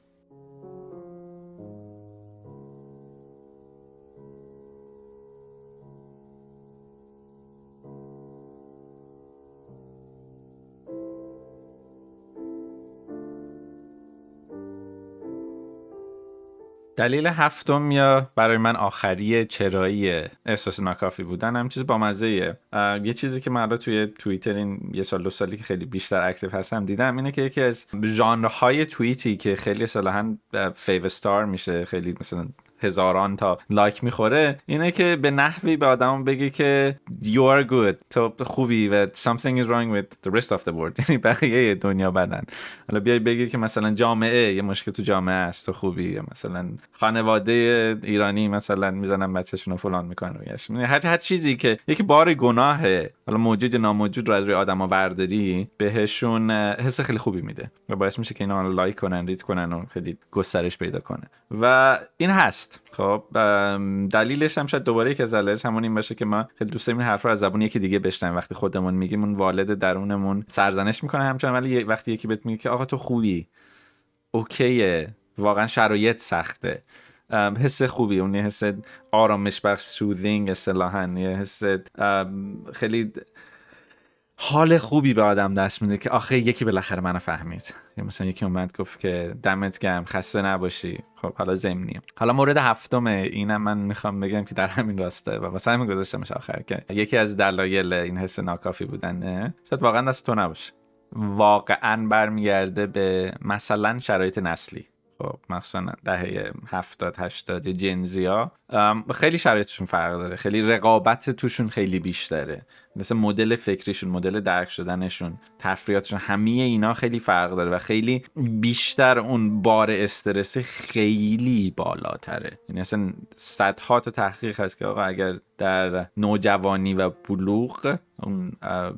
دلیل هفتم یا برای من آخری چرایی احساس ناکافی بودن هم چیز با مزه یه چیزی که من توی توییتر این یه سال دو سالی که خیلی بیشتر active هستم دیدم اینه که یکی از ژانرهای توییتی که خیلی اصطلاحا fav star میشه خیلی مثلا هزاران تا لایک می‌خوره اینه که به نحوی به آدم بگه که you are good تو خوبی و something is wrong with the rest of the world یعنی بقیه دنیا بدن. حالا بیای بگی که مثلا جامعه یه مشکل تو جامعه است تو خوبی یا مثلا خانواده ایرانی مثلا می‌زنن بچهشون فلان می‌کنن رویش یعنی هر هر چیزی که یکی بار گناهه حالا موجود ناموجود رو از روی آدما برداری بهشون حس خیلی خوبی میده. و باعث میشه که اینا لایک کنن ریت کنن و خیلی گسترش پیدا کنه. و این هست. خب دلیلش هم شاید دوباره که از همون این باشه که ما خیلی دوست داریم حرف رو از زبون یکی دیگه بشنویم. وقتی خودمون میگیم اون والد درونمون سرزنش می‌کنه همچنان ولی وقتی یکی بهت میگه که آقا تو خوبی؟ اوکیه. واقعا شرایط سخته. حس خوبی اون حس آرامش بخش سوذینگ اصطلاحا یه حس خیلی حال خوبی به آدم دست میده که آخه یکی بالاخره منو فهمید. یا مثلا یکی اومد گفت که دمت گم خسته نباشی. خب حالا زمینی حالا مورد هفتم اینم من می‌خوام بگم که در همین راسته و واسه همین گذاشتمش آخر که یکی از دلایل این حس ناکافی بودن شاید واقعا دست تو نباشه. واقعا برمیگرده به مثلا شرایط نسلی. خب مخصوصا دهه هفتاد هشتاد یا جنزی ها خیلی شرایطشون فرق داره. خیلی رقابت توشون خیلی بیشتره. مثل مدل فکریشون مدل درک شدنشون تفریاتشون همه اینا خیلی فرق داره و خیلی بیشتر اون بار استرس خیلی بالاتره. یعنی اصلا صدها تا تحقیق هست که آقا اگر در نوجوانی و بلوغ اون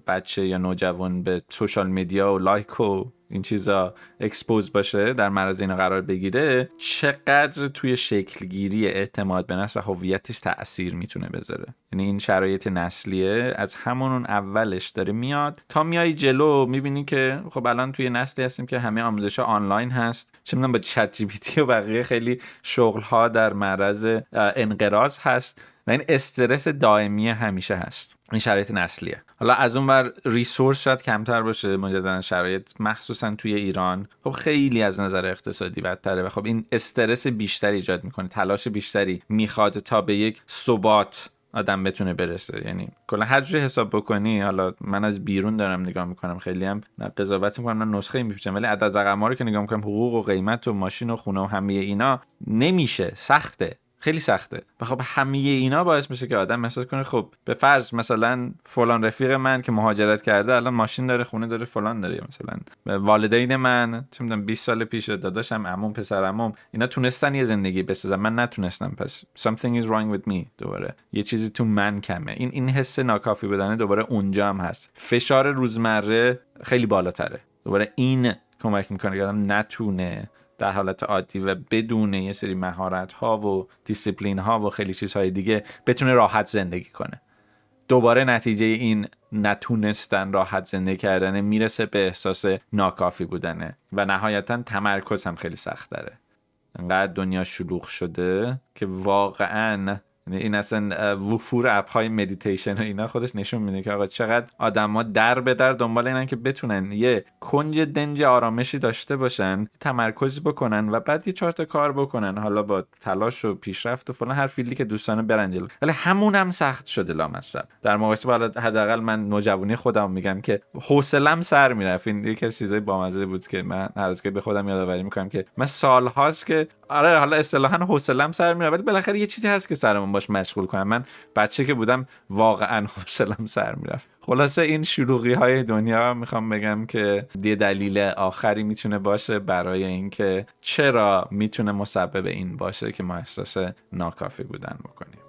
بچه یا نوجوان به social media و like و این چیزا expose باشه در معرض اینا قرار بگیره چقدر توی شکلگیری اعتماد به نفس و هویتش تاثیر می‌تونه بذاره. یعنی این شرایط نسلیه از همون اولش داره میاد. تا میای جلو می‌بینی که خب الان توی نسلی هستیم که همه آموزش آنلاین هست. چه می‌دونم با Chat G و بقیه خیلی شغل ها در معرض انقراض هست و این استرس دائمی همیشه هست. این شرایط نسلیه. حالا از اون بر resource شاید کمتر باشه مجددا شرایط مخصوصا توی ایران. خب خیلی از نظر اقتصادی بدتره و خب این استرس بیشتری ایجاد می‌کنه تلاش بیشتری می‌خواد تا به یک ثبات آدم بتونه برسه. یعنی کلا هر جوری حساب بکنی حالا من از بیرون دارم نگاه می‌کنم خیلی هم قضاوت می‌کنم من نسخه میپیچم ولی عدد رقم رو که نگاه می‌کنم حقوق و قیمت و ماشین و خونه و همه اینا نمیشه سخته. خیلی سخته. و خب همه اینا باعث میشه که آدم احساس کنه خب به فرض مثلا فلان رفیق من که مهاجرت کرده الان ماشین داره خونه داره فلان داره مثلا. والدین من چه می‌دونم 20 سال پیش داداشم عموم پسر عموم اینا تونستن یه زندگی بسازن. من نتونستم پس something is wrong with me. دوباره. یه چیزی تو من کمه. این این حس ناکافی بودن دوباره اونجا هم هست. فشار روزمره خیلی بالاتره. دوباره این کمک می‌کنه که آدم نتونه در حالت عادی و بدون یه سری مهارت ها و دیسیپلین ها و خیلی چیزهای دیگه بتونه راحت زندگی کنه. دوباره نتیجه این نتونستن راحت زندگی کردن می‌رسه به احساس ناکافی بودنه و نهایتا تمرکز هم خیلی سخت داره انقدر دنیا شلوغ شده که واقعا این اصلا وفور app های مدیتیشن و اینا خودش نشون میده که آقا چقدر آدما در به در دنبال اینن که بتونن یه کنج دنج آرامشی داشته باشن تمرکزی بکنن و بعد یه چهار کار بکنن. حالا با تلاش و پیشرفت و فلان هر field ی که دوستانه برن جلو. ولی همون هم سخت شده لامصب. در مقایسه با حداقل من نوجوانی خودم میگم که حوصلم سر می‌رفت. این یکی از چیزای بامزه بود که من هر از به خودم یادآوری می‌کنم که من سالهاست که آره حالا اصطلاحا حوصلم سر میره ولی بالاخره یه چیزی هست که سرمون باش مشغول کنم من بچه که بودم واقعا حوصلم سر می‌رفت. خلاصه این شلوغی های دنیا می‌خوام بگم که یه دلیل آخری می‌تونه باشه برای اینکه چرا می‌تونه مسبب این باشه که ما احساس ناکافی بودن بکنیم.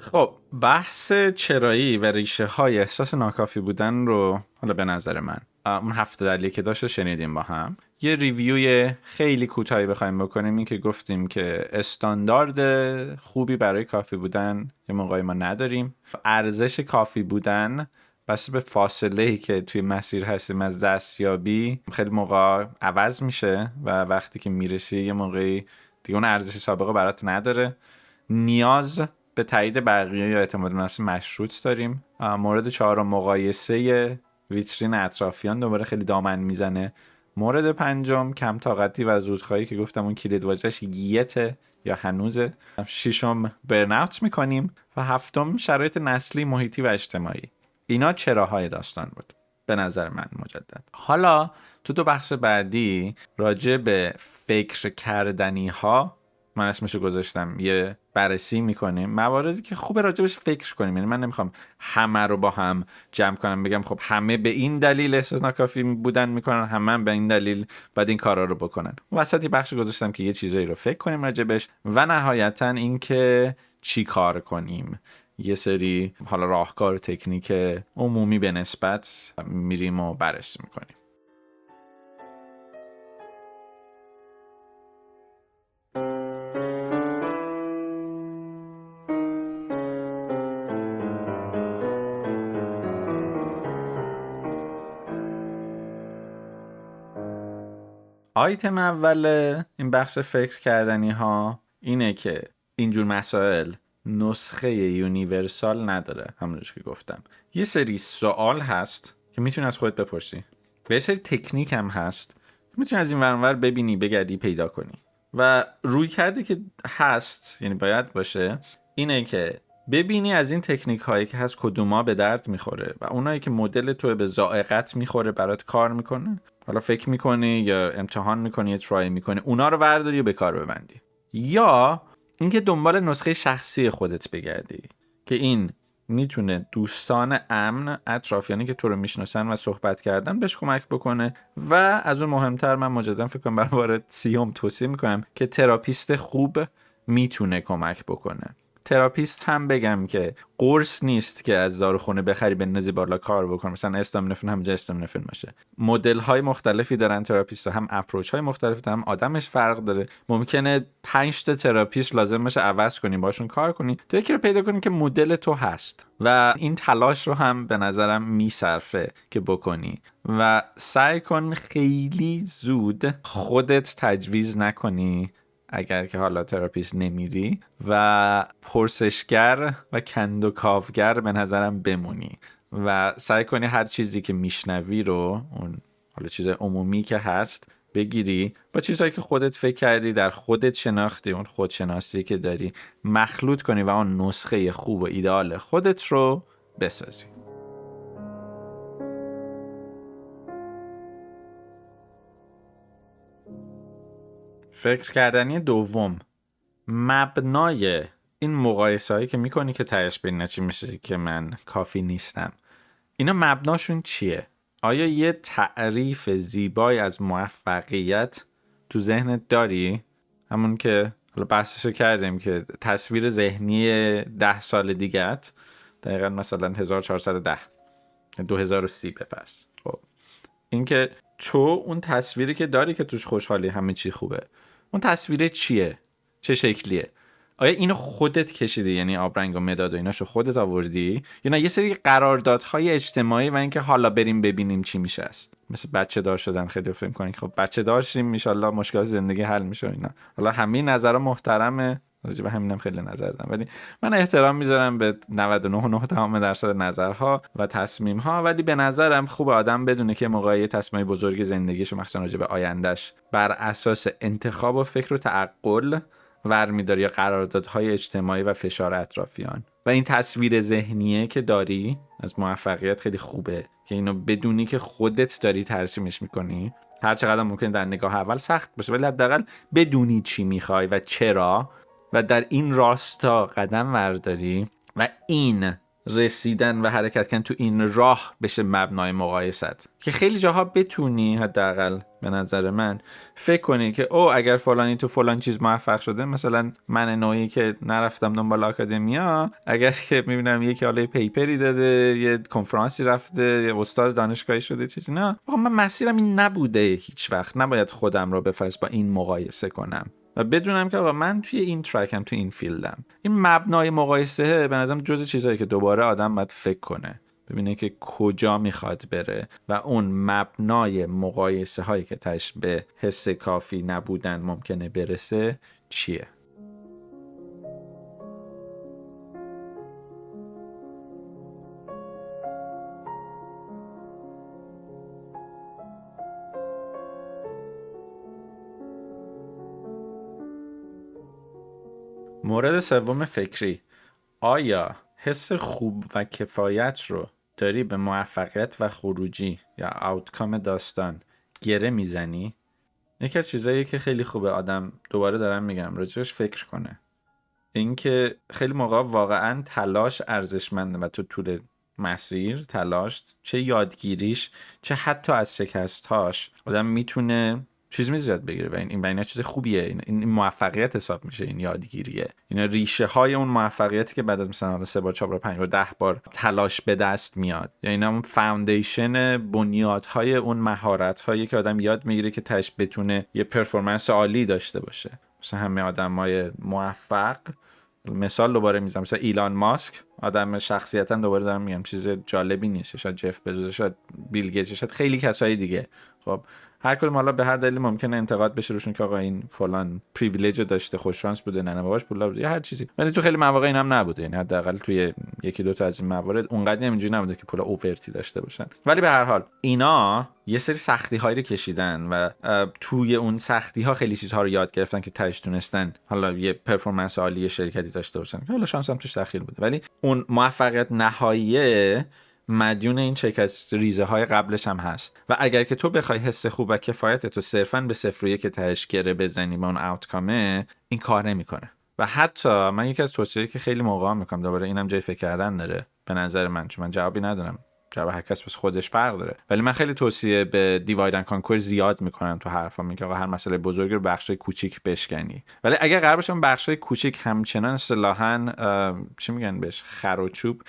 خب بحث چرایی و ریشه های احساس ناکافی بودن رو حالا به نظر من اون هفته دلیلی که داشته شنیدیم با هم. یه ریویوی خیلی کوتاهی بخوایم بکنیم این که گفتیم که استاندارد خوبی برای کافی بودن یه موقعی ما نداریم. ارزش کافی بودن بس به فاصله ای که توی مسیر هستیم از دستیابی خیلی موقع عوض میشه و وقتی که می‌رسی یه موقعی دیگه اون ارزش سابقه برات نداره. نیاز به تایید بقیه یا اعتماد نفس مشروط داریم. مورد چهارم مقایسه ویترین اطرافیان. دوباره خیلی دامن می‌زنه. مورد پنجم کم طاقتی و زودخواهی که گفتم اون کلید واژش گیته یا هنوزه. ششم برناوت می‌کنیم. و هفتم شرایط نسلی محیطی و اجتماعی. اینا چراهای داستان بود. به نظر من مجدد. حالا تو دو بخش بعدی راجع به فکر کردنی ها من اسمشو گذاشتم. یه بررسی می‌کنیم. مواردی که خوب راجبش فکر کنیم. یعنی من نمی‌خوام همه رو با هم جمع کنم بگم خب همه به این دلیل احساس ناکافی بودن می‌کنن همه به این دلیل باید این کارا رو بکنن. وسطی بخش گذاشتم که یه چیزایی رو فکر کنیم راجبش و نهایتا اینکه چی کار کنیم. یه سری حالا راهکار تکنیک عمومی به نسبت میریم و بررسی می‌کنیم. آیتم اول این بخش فکر کردنی ها اینه که اینجور مسائل نسخه یونیورسال نداره همونش که گفتم. یه سری سوال هست که می‌تونی از خودت بپرسی. و یه سری تکنیک هم هست می‌تونی از این ورانور ببینی بگردی پیدا کنی. و روی کرده که هست یعنی باید باشه اینه که ببینی از این تکنیک هایی که هست کدوما به درد می‌خوره و اونایی که مدل تو به زائقت می‌خوره برات کار می‌کنه. حالا فکر می‌کنی یا امتحان می‌کنی یا try می‌کنی اونا رو ورداری و به کار ببندی؟ یا اینکه دنبال نسخه شخصی خودت بگردی که این می‌تونه دوستان امن اطرافیانی که تو رو می‌شناسن و صحبت کردن بهش کمک بکنه. و از اون مهمتر من مجددا فکر کنم برای سیوم توصیه می‌کنم که تراپیست خوب می‌تونه کمک بکنه. تراپیست هم بگم که قرص نیست که از داروخونه بخری بندازی بالا کار بکنه مثلا استامینوفن همجا استامینوفن باشه. مدل های مختلفی دارن تراپیست هم approach های مختلفی هم آدمش فرق داره. ممکنه 5 تا تراپیست لازم باشه عوض کنیم باشون کار کنی. تو یکی رو پیدا کنی که مدل تو هست. و این تلاش رو هم به نظرم میصرفه که بکنی. و سعی کن خیلی زود خودت تجویز نکنی. اگر که حالا تراپیست نمیری و پرسشگر و کندوکاوگر به نظرم بمونی و سعی کنی هر چیزی که میشنوی رو اون حالا چیز عمومی که هست بگیری. با چیزهایی که خودت فکر کردی در خودت شناختی اون خودشناسی که داری مخلوط کنی و اون نسخه خوب و ایدال خودت رو بسازی. فکر کردنی دوم. مبنای این مقایسه هایی که می‌کنی که تهش به چی میشه که من کافی نیستم. اینا مبناشون چیه؟ آیا یه تعریف زیبایی از موفقیت تو ذهنت داری؟ همون که حالا بحثشو کردیم که تصویر ذهنی ده سال دیگت دقیقا مثلا 1410 2030 بپرس. خب. اینکه تو اون تصویری که داری که توش خوشحالی همه چی خوبه. اون تصویر چیه؟ چه شکلیه؟ آیا اینو خودت کشیدی؟ یعنی آبرنگ و مداد و ایناشو خودت آوردی؟ یا نه یه سری قراردادهای اجتماعی و اینکه حالا بریم ببینیم چی میشه است. مثل بچه دار شدن خیلی فکر کنین خب بچه دار شیم مشکلات زندگی حل میشه اینا. حالا همه نظرها محترمه. راجع به همینم خیلی نظر دارم. ولی من احترام می‌ذارم به 99 تمام درصد نظرها و تصمیم ها ولی به نظرم خوب آدم بدونه که موقعی تصمیم بزرگ زندگیش مخصوصا راجع به آیندهش بر اساس انتخاب و فکر و تعقل ور میداری یا قراردادهای اجتماعی و فشار اطرافیان. و این تصویر ذهنیه که داری از موفقیت خیلی خوبه که اینو بدونی که خودت داری ترسیمش می‌کنی. هر چقدر ممکن در نگاه اول سخت باشه ولی حداقل بدونی چی می‌خوای و چرا. و در این راستا قدم ورداری و این رسیدن و حرکت کردن تو این راه بشه مبنای مقایست. که خیلی جاها بتونی حداقل به نظر من فکر کنی که او اگر فلانی تو فلان چیز موفق شده مثلا من نوعی که نرفتم دنبال آکادمیا اگر که می‌بینم یکی حالا پیپری داده یه کنفرانسی رفته یه استاد دانشگاهی شده چیزی نه من مسیرم این نبوده هیچ وقت. نباید خودم رو بفرست با این مقایسه کنم. و بدونم که آقا من توی این ترکم توی این فیلدم این مبنای مقایسه به نظرم جز چیزهایی که دوباره آدم باید فکر کنه. ببینه که کجا می‌خواد بره و اون مبنای مقایسه هایی که تش به حس کافی نبودن ممکنه برسه چیه. مورد سوم فکری آیا حس خوب و کفایت رو داری به موفقیت و خروجی یا آوتکام داستان گره می‌زنی؟ یکی از چیزایی که خیلی خوبه آدم دوباره دارم میگم راجبش فکر کنه اینکه خیلی موقع واقعا تلاش ارزشمنده و تو طول مسیر تلاش چه یادگیریش چه حتی از شکستهاش آدم می‌تونه چیز می‌زد بگیره و این این چیز خوبیه. این, موفقیت حساب میشه این یادگیریه. اینا ریشه های اون موفقیتی که بعد از مثلا سه بار چهار بار پنج بار ده بار تلاش به دست میاد. یا اینا اون فاوندیشن بنیادهای اون مهارت هایی که آدم یاد می‌گیره که تش بتونه یه performance عالی داشته باشه. مثلا همه آدم های موفق مثال دوباره می‌زنم. مثلا ایلان ماسک آدم شخصیتا دوباره دارم میگم چیز جالبی نیست. شاید جف بزوس شاید بیل گیتس شاید خیلی کسایی دیگه. خب هر کدوم حالا به هر دلیل ممکنه انتقاد بشه روشون که آقا این فلان privilege داشته خوش شانس بوده نه باباش پول بوده هر چیزی. ولی تو خیلی مواقع اینم نبوده. یعنی حداقل توی یکی دو تا از این موارد اونقدر اینجوری نبوده که پول آورتی داشته باشن. ولی به هر حال اینا یه سری سختی هایی رو کشیدن و توی اون سختی ها خیلی چیزها رو یاد گرفتن که تاش تونستن حالا یه پرفورمنس عالی شرکتی داشته باشن حالا شانس هم توش تاخیر بوده. ولی اون موفقیت نهاییه مدیون این چک ریزه های قبلش هم هست. و اگر که تو بخوای حس خوب و کفایت تو صرفا به صفر که تهش گره بزنی به اون آوتکامه این کار نمی‌کنه. و حتی من یکی از توصیه که خیلی موقع می‌کنم دوباره اینم جای فکر کردن داره به نظر من چون من جوابی ندارم. جواب هر کس خودش فرق داره. ولی من خیلی توصیه به divide conquer زیاد می‌کنم تو حرفا. میگه آقا هر مسئله بزرگ رو بخش کوچیک بشکنی. ولی اگر قرار باشه بخش کوچیک همچنان اصطلاحا چی میگن بهش؟ خر و چوب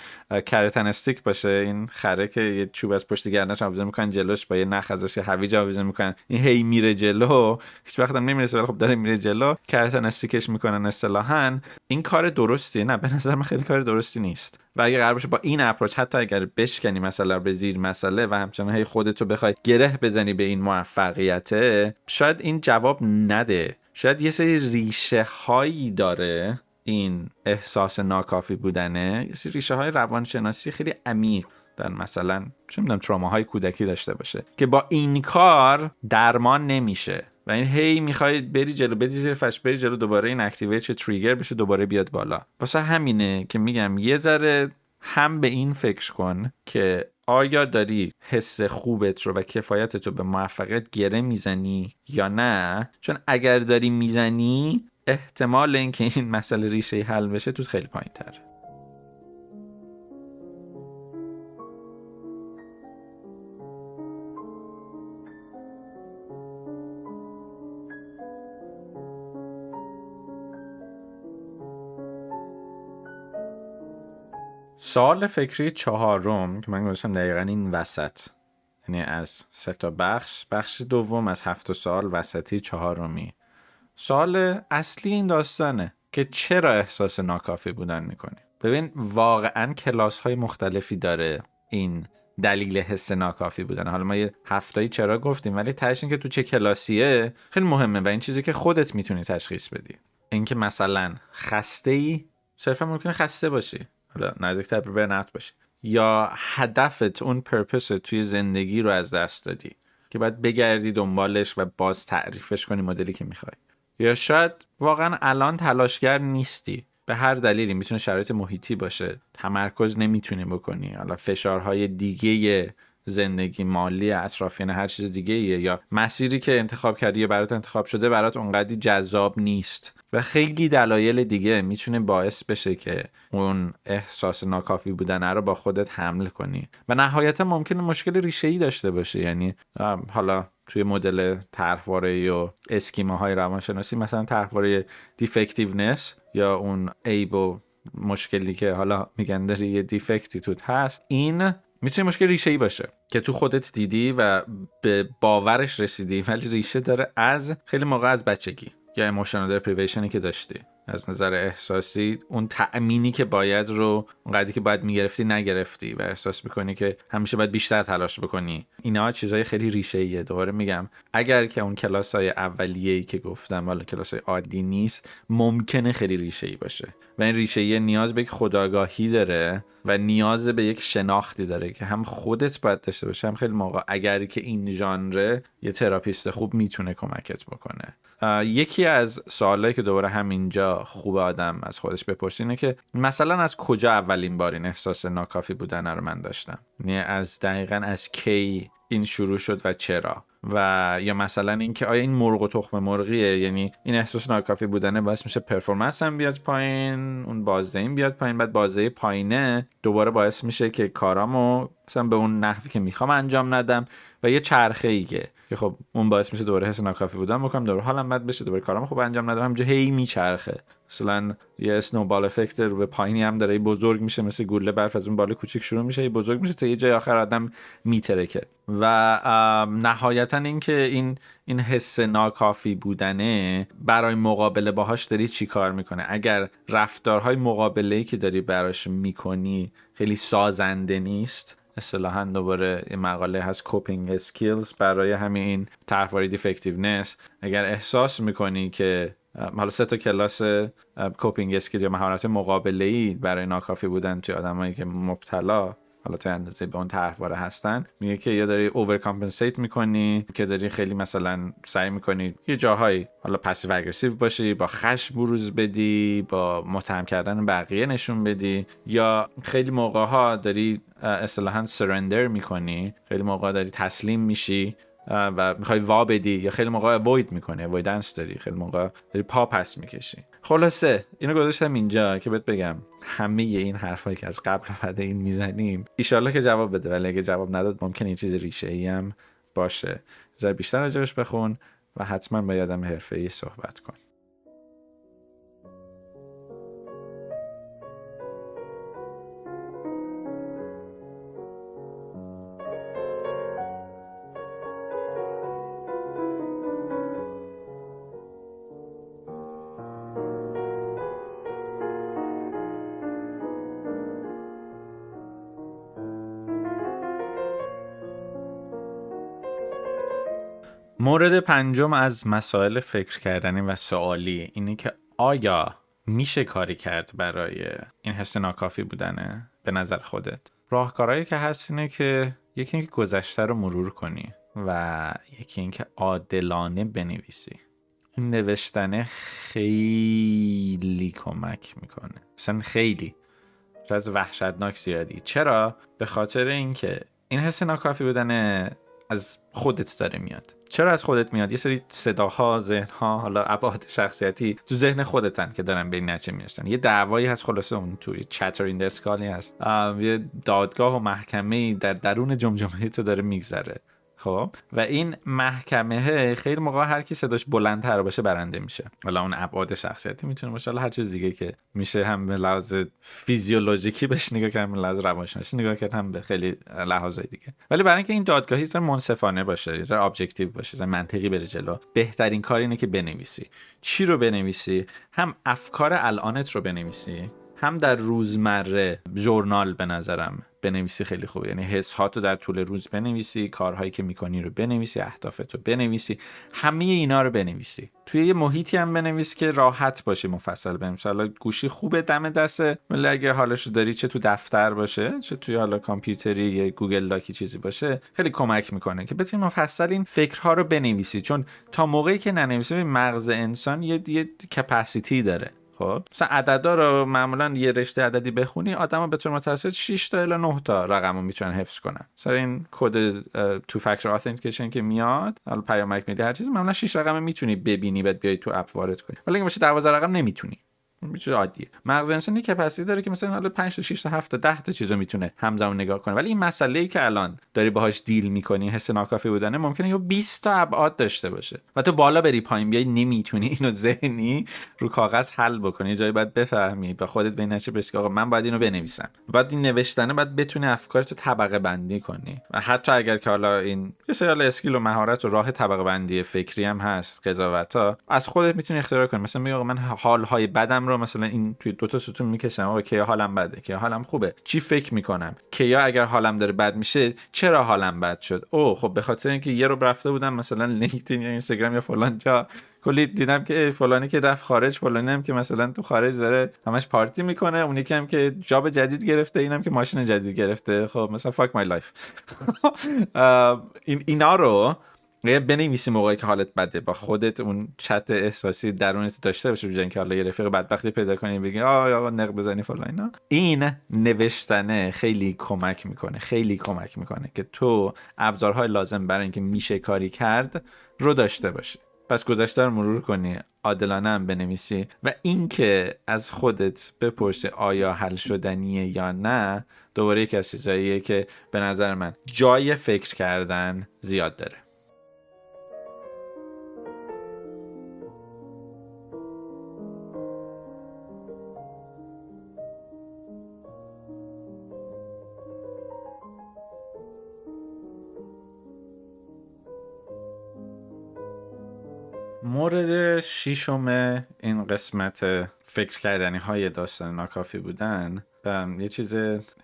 carrot and stick باشه. این خره که یه چوب از پشت گردنش آویزون می‌کنن جلوش با یه نخ ازش هویج آویزون می‌کنن. این هی میره جلو. هیچ وقت هم نمی‌رسه ولی خب داره میره جلو. carrot and stick ش می‌کنن اصطلاحا. این کار درستی. نه به نظر من خیلی کار درستی نیست. و اگه قرار باشه با این approach حتی اگر بشکنی مثلا به زیر مسئله و همچنان هی خودتو بخوای گره بزنی به این موفقیته شاید این جواب نده. شاید یه سری ریشه هایی داره این احساس ناکافی بودنه. یه سری ریشه های روانشناسی خیلی عمیق در مثلا چه می‌دونم تروماهای کودکی داشته باشه که با این کار درمان نمیشه. و این هی می‌خوای بری جلو بدی زیر فش بری جلو دوباره این اکتیویت چه تریگر بشه دوباره بیاد بالا. واسه همینه که میگم یه ذره هم به این فکر کن که آیا داری حس خوبت رو و کفایتت رو به موفقیت گره می‌زنی یا نه؟ چون اگر داری می‌زنی احتمال اینکه این مسئله ریشه حل بشه تو خیلی پایین تره سال فکری چهارم که من گذاشتم دقیقا این وسط. یعنی از سه تا بخش بخش دوم از هفت سال وسطی چهارمی. سال اصلی این داستانه که چرا احساس ناکافی بودن می‌کنی؟ ببین واقعا کلاس های مختلفی داره این دلیل حس ناکافی بودن. حالا ما یه هفتایی چرا گفتیم ولی تهش که تو چه کلاسیه خیلی مهمه و این چیزی که خودت می‌تونی تشخیص بدی. اینکه مثلا خسته ای صرفا ممکنه خسته باشی. حالا نزدیکتر به برنت باشی یا هدفت اون پرپس توی زندگی رو از دست دادی که باید بگردی دنبالش و باز تعریفش کنی مدلی که می‌خوای. یا شاید واقعا الان تلاشگر نیستی. به هر دلیلی می‌تونه شرایط محیطی باشه. تمرکز نمی‌تونی بکنی. حالا فشارهای دیگه زندگی مالی اطرافیان هر چیز دیگه یا مسیری که انتخاب کردی یا برات انتخاب شده برات اونقدی جذاب نیست. و خیلی دلایل دیگه می‌تونه باعث بشه که اون احساس ناکافی بودن رو با خودت حمل کنی. و نهایتا ممکنه مشکل ریشه ای داشته باشه. یعنی حالا توی مدل طرحواره و اسکیما های روانشناسی مثلا طرحواره دیفکتیونس یا اون عیب مشکلی که حالا میگن داری یه دیفکتی توت هست این می‌تونه مشکل ریشه ای باشه که تو خودت دیدی و به باورش رسیدی ولی ریشه داره از خیلی موقع از بچگی. یا emotional deprivation ی که داشتی. از نظر احساسی اون تأمینی که باید رو اونقدری که باید می‌گرفتی نگرفتی و احساس می‌کنی که همیشه باید بیشتر تلاش بکنی. اینا چیزای خیلی ریشه ایه دوباره میگم اگر که اون کلاس های اولیه ای که گفتم حالا کلاس های عادی نیست ممکنه خیلی ریشه ای باشه. و این ریشه ای نیاز به یک خودآگاهی داره و نیاز به یک شناختی داره که هم خودت باید داشته باشه هم خیلی موقع اگر که این ژانره یه تراپیست خوب می‌تونه کمکت بکنه. یکی از سوالایی که دوباره همینجا خوب آدم از خودش بپرسه اینه که مثلا از کجا اولین بار این احساس ناکافی بودن رو من داشتم؟ یعنی از دقیقا از کی این شروع شد و چرا؟ و یا مثلا اینکه آیا این مرغ و تخم مرغیه؟ یعنی این احساس ناکافی بودنه باعث میشه پرفورمنس هم بیاد پایین اون بازدهیم بیاد پایین بعد بازده پایینه دوباره باعث میشه که کارامو مثلا به اون نحوی که می‌خوام انجام ندم و یه چرخه ای که که خب اون باعث میشه دوباره حس ناکافی بودن بکنم دوباره حالم بد بشه دوباره کارم خوب انجام ندم همینجا هی میچرخه. مثلا یه snowball effect رو به پایینی هم داره بزرگ میشه مثل گوله برف از اون بالا کوچیک شروع میشه بزرگ میشه تا یه جای آخر آدم میترکه. و نهایتا اینکه این این حس ناکافی بودنه برای مقابله باهاش داری چی کار می‌کنه اگر رفتارهای مقابله که داری براش می‌کنی خیلی سازنده نیست اصطلاحا دوباره مقاله هست coping skills برای همین طرحواره‌ی defectiveness اگر احساس می‌کنی که حالا سه تا کلاس coping skill یا مهارت مقابله ای برای ناکافی بودن توی آدمایی که مبتلا حالا تا اندازه به اون طرحواره هستن میگه که یا داری overcompensate می‌کنی که داری خیلی مثلا سعی می‌کنی یه جاهایی حالا passive aggressive باشی با خشم بروز بدی با متهم کردن بقیه نشون بدی یا خیلی موقع ها داری اصطلاحا surrender می‌کنی خیلی موقع داری تسلیم میشی. و می‌خوای وا بدی یا خیلی موقع avoid می‌کنی avoidance داری خیلی موقع داری پا پس می‌کشی. خلاصه اینو گذاشتم اینجا که بهت بگم همه این حرفایی که از قبل بعد این می‌زنیم ایشالله که جواب بده ولی اگه جواب نداد ممکنه این چیز ریشه ای هم باشه. ذره بیشتر راجبش بخون و حتما با یادم حرفه ای صحبت کن مورد پنجم از مسائل فکر کردنی و سوالی اینه که آیا میشه کاری کرد برای این حس ناکافی بودنه به نظر خودت؟ راهکارهایی که هست اینه که یکی اینکه گذشته رو مرور کنی و یکی اینکه عادلانه بنویسی. این نوشتنه خیلی کمک می‌کنه. مثلا خیلی. از وحشتناک زیادی. چرا؟ به خاطر اینکه این حس ناکافی بودن از خودت داره میاد. چرا از خودت میاد؟ یه سری صداها ذهنها حالا ابعاد شخصیتی تو ذهن خودتن که دارن به این نتیجه می‌رسن. یه دعوایی هست خلاصه اون توی چتر این اسکالی هست. یه دادگاه و محکمه در درون جمجمه تو داره میگذره. خب. و این محکمه خیلی موقع هر کی صداش بلندتر باشه برنده میشه. حالا اون ابعاد شخصیتی می‌تونه باشه. حالا هر چیز دیگه که میشه هم به لحاظ فیزیولوژیکی بهش نگاه کرد به لحاظ روانشناسی نگاه کرد هم به خیلی لحاظای دیگه. ولی برای اینکه این دادگاهه یه ذره منصفانه باشه یه ذره objective باشه یه ذره منطقی بره جلو بهترین کار اینه که بنویسی. چی رو بنویسی؟ هم افکار الانت رو بنویسی. هم در روزمره journal به نظرم بنویسی خیلی خوبه. یعنی حس رو در طول روز بنویسی کارهایی که می‌کنی رو بنویسی اهدافت رو بنویسی همه اینا رو بنویسی. توی یه محیطی هم بنویس که راحت باشه مفصل بنویسی حالا گوشی خوبه دم دسته ولی اگه حالش داری چه تو دفتر باشه چه توی حالا کامپیوتری یا Google Doc ی چیزی باشه خیلی کمک می‌کنه که بتونی مفصل این فکرها رو بنویسی. چون تا موقعی که ننویسی مغز انسان یه یه capacity داره. خب. مثلا عددا رو معمولا یه رشته عددی بخونی آدما به طور متوسط 6 تا الی 9 تا رقم رو می‌تونن حفظ کنن. مثلا این کد two factor authentication که میاد حالا پیامک میده هر چیز معمولا 6 رقم می‌تونی ببینی بعد بیای تو اپ وارد کنی. ولی اگه باشه 12 رقم نمی‌تونی. میشه عادیه. مغز انسان یه capacity داره که مثلا حالا 5 تا 6 تا 7 تا 10 تا چیزو می‌تونه همزمان نگاه کنه. ولی این مسئله ای که الان داری باهاش deal می‌کنی حس ناکافی بودنه ممکنه یا 20 تا ابعاد داشته باشه. و تو بالا بری پایین بیای نمی‌تونی اینو ذهنی رو کاغذ حل بکنی. جایی باید بفهمی. به خودت بین نشه بس آقا من باید اینو بنویسم. بعد این نوشتنه باید بتونی افکارتو طبقه بندی کنی. و حتی اگر که حالا این یه سری اسکیل و مهارت و راه طبقه بندی فکری هم هست قضاوت ها از خودت می‌تونی اختراع کنی. مثلا میگه من حال های بدم رو مثلا این توی دو تا ستون می‌کشم آقا که حالم بده که حالم خوبه؟ چی فکر می‌کنم؟ که یا اگر حالم داره بد میشه چرا حالم بد شد؟ او خب به خاطر اینکه یه رو رفته بودم مثلا لینکدین یا اینستاگرام یا فلان جا کلی دیدم که فلانی که رفت خارج فلانی هم که مثلا تو خارج داره همش پارتی می‌کنه اونی که هم که job جدید گرفته اینم که ماشین جدید گرفته. خب مثلا fuck my life این اینا رو بنویسی موقعی که حالت بده. با خودت اون چت احساسی درونت داشته باشه بجن که حالا یه رفیق بدبختی پیدا کنی بگی آ آقا نق بزنی فلان اینا. این نوشتنه خیلی کمک می‌کنه خیلی کمک می‌کنه که تو ابزارهای لازم برای اینکه میشه کاری کرد رو داشته باشی. پس گذشته رو مرور کنی عادلانه هم بنویسی و اینکه از خودت بپرسی آیا حل شدنیه یا نه دوباره یک از چیزاییه که به نظر من جای فکر کردن زیاد داره. مورد شیشم این قسمت فکر کردنی های داستان ناکافی بودن یه چیز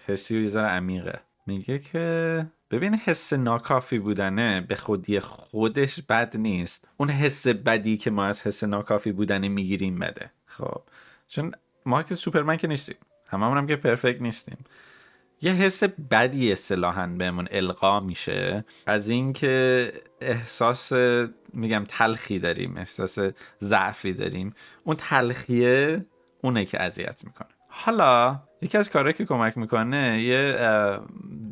حسی و یه عمیقه. میگه که ببین حس ناکافی بودنه به خودی خودش بد نیست. اون حس بدی که ما از حس ناکافی بودنه می‌گیریم بده. خب چون ما که سوپرمن که نیستیم. هممون هم که پرفکت نیستیم. یه حس بدی اصطلاحا بهمون القا میشه از اینکه احساس میگم تلخی داریم احساس ضعفی داریم. اون تلخیه اونه که اذیت می‌کنه. حالا یکی از کارهایی که کمک می‌کنه یه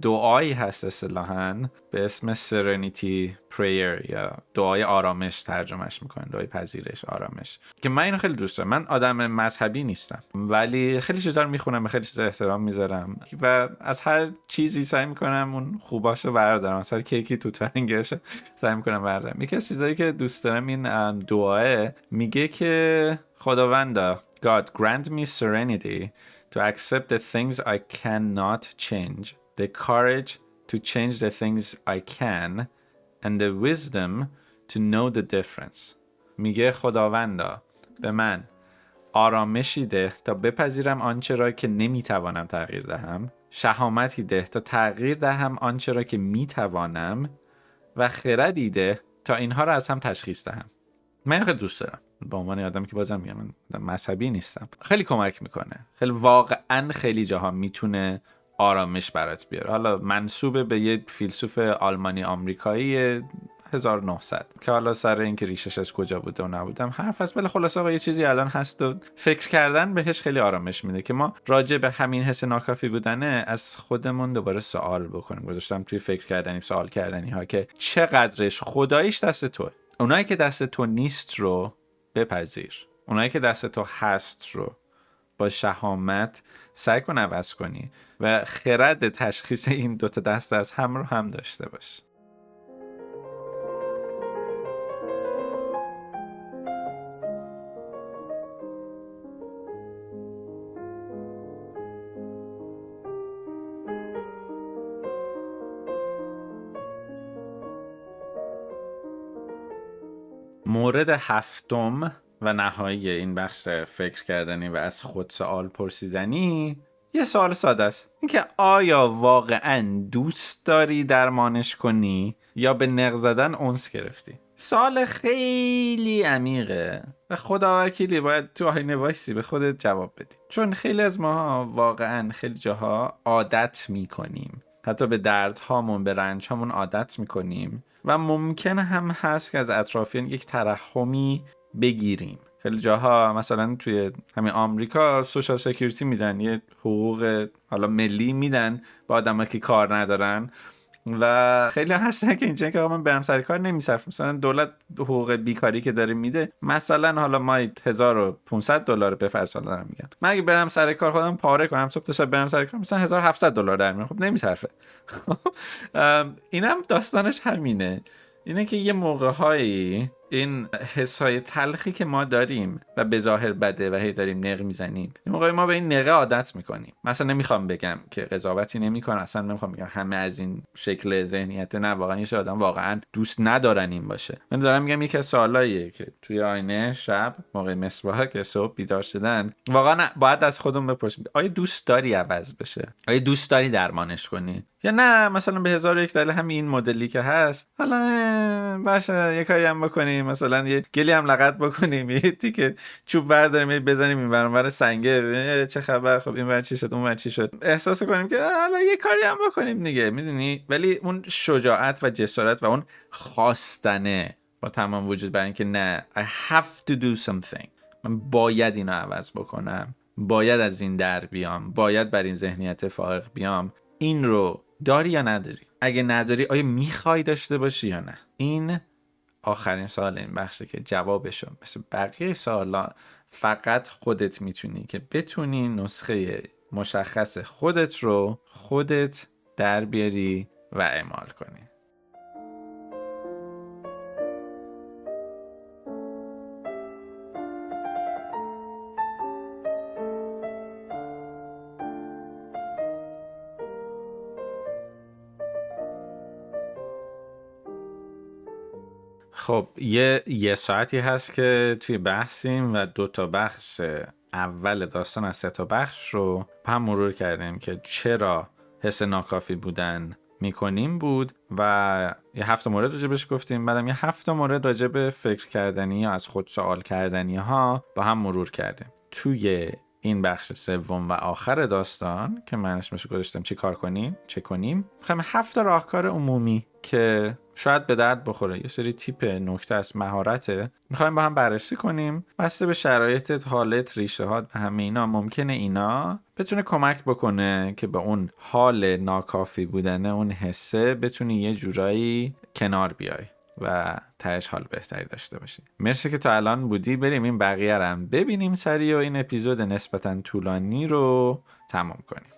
دعایی هست اصطلاحا به اسم سرنیتی پریر یا دعای آرامش ترجمهش می‌کنه دعای پذیرش آرامش. که من اینو خیلی دوست دارم. من آدم مذهبی نیستم. ولی خیلی چیزا رو می‌خونم به خیلی چیزا احترام می‌ذارم. و از هر چیزی سعی می‌کنم اون خوباشو بردارم. مثلا کیکی تو ترنگش سعی می‌کنم بردارم. یکی از چیزایی که دوست دارم این دعاه میگه که خداوندا God grant me serenity to accept the things I cannot change, the courage to change the things I can, and the wisdom to know the difference. میگه خداوندا به من آرامشی ده تا بپذیرم آنچه را که نمی‌توانم تغییر دهم شهامتی ده تا تغییر دهم آنچه را که می‌توانم و خردی ده تا اینها را از هم تشخیص دهم من خیلی دوست دارم. به عنوان آدمی که بازم میگم من مذهبی نیستم. خیلی کمک می‌کنه. خیلی واقعا خیلی جاها می‌تونه آرامش برات بیاره. حالا منصوبه به یه فیلسوف آلمانی آمریکایی 1900 که حالا سر اینکه ریشش از کجا بوده و نبودم حرف هست. ولی خلاص آقا یه چیزی الان هست و فکر کردن بهش خیلی آرامش میده که ما راجع به همین حس ناکافی بودنه از خودمون دوباره سوال بکنیم. گذاشتم توی فکر کردنی سوال کردنی ها که چقدرش خداییش دست توه. اونایی که دست تو نیست رو بپذیر. اونایی که دست تو هست رو با شهامت سعی کن عوض کنی و خرد تشخیص این دوتا دست از هم رو هم داشته باش. مورد هفتم و نهایی این بخش فکر کردنی و از خود سوال پرسیدنی یه سوال ساده است. اینکه آیا واقعا دوست داری درمانش کنی یا به نق زدن اونس گرفتی؟ سوال خیلی عمیقه و خدا وکیلی باید تو آینه وایسی به خودت جواب بدی. چون خیلی از ماها واقعا خیلی جاها عادت می‌کنیم. حتی به دردهامون به رنجهامون عادت می‌کنیم. و ممکن هم هست که از اطرافیان یک ترحمی بگیریم. خیلی جاها مثلا توی همین آمریکا سوشال سکیوریتی میدن یه حقوق حالا ملی میدن با آدمایی که کار ندارن. و خیلی هستن که اینجا که من برم سر کار نمیصرف مثلا دولت حقوق بیکاری که داره میده مثلا حالا ما 1500 دلار به فرض دارم میگم من اگه برم سر کار خودم پاره کنم صبح تا شب برم سر کار مثلا 1700 دلار در میاد خب نمیصرفه. اینم داستانش همینه. اینه که یه موقع هایی این حس های تلخی که ما داریم و به ظاهر بده و هی داریم نق می‌زنیم. این موقع ما به این نقه عادت می‌کنیم. مثلا نمی‌خوام بگم که قضاوتی نمی‌کنم. اصلا نمی‌خوام بگم همه از این شکل ذهنیت. نه واقعا یه آدم واقعا دوست ندارن این باشه. من دارم میگم یکی از سوالاییه که توی آینه شب موقع که صبح بیدار شدن واقعا باید از خودمون بپرسیم. آیا دوست داری عوض بشه؟ آیا دوست داری درمانش کنی؟ یا نه مثلا به هزار یک دلیل همین مدلی که هست حالا باشه یه کاری هم بکنیم مثلا یه گلی هم لغت بکنیم یه تیکه چوب برداریم بزنیم این برانور سنگه. چه خبر؟ خب این چی شد اون چی شد؟ احساس کنیم که حالا یه کاری هم بکنیم دیگه می‌دونی؟ ولی اون شجاعت و جسارت و اون خواستنه با تمام وجود برای اینکه نه I have to do something. من باید اینو عوض بکنم. باید از این در بیام. باید بر این ذهنیت فائق بیام. این رو داری یا نداری؟ اگه نداری آیا می‌خوای داشته باشی یا نه؟ این آخرین سال این بخشه که جوابشو مثل بقیه سوالا فقط خودت می‌تونی که بتونی نسخه مشخص خودت رو خودت در بیاری و اعمال کنی. خب یه یه ساعتی هست که توی بحثیم و دو تا بخش اول داستان از سه تا بخش رو هم مرور کردیم که چرا حس ناکافی بودن می‌کنیم بود و یه هفت مورد راجبش گفتیم. بعدم یه هفت مورد راجب فکر کردنی یا از خود سوال کردنی ها با هم مرور کردیم. توی این بخش سوم و آخر داستان که من اسمش گذاشتم چی کار کنیم چه کنیم می‌خوایم هفت راهکار عمومی که شاید به درد بخوره. یه سری تیپ نکته از مهارته. می‌خوایم با هم بررسی کنیم. بسته به شرایطت حالت ریشه ها همه اینا ممکنه اینا بتونه کمک بکنه که به اون حال ناکافی بودنه اون حسه بتونی یه جورایی کنار بیای و تهش حال بهتری داشته باشی. مرسی که تا الان بودی. بریم این بقیه هم ببینیم سری و این اپیزود نسبتا طولانی رو تمام کنیم.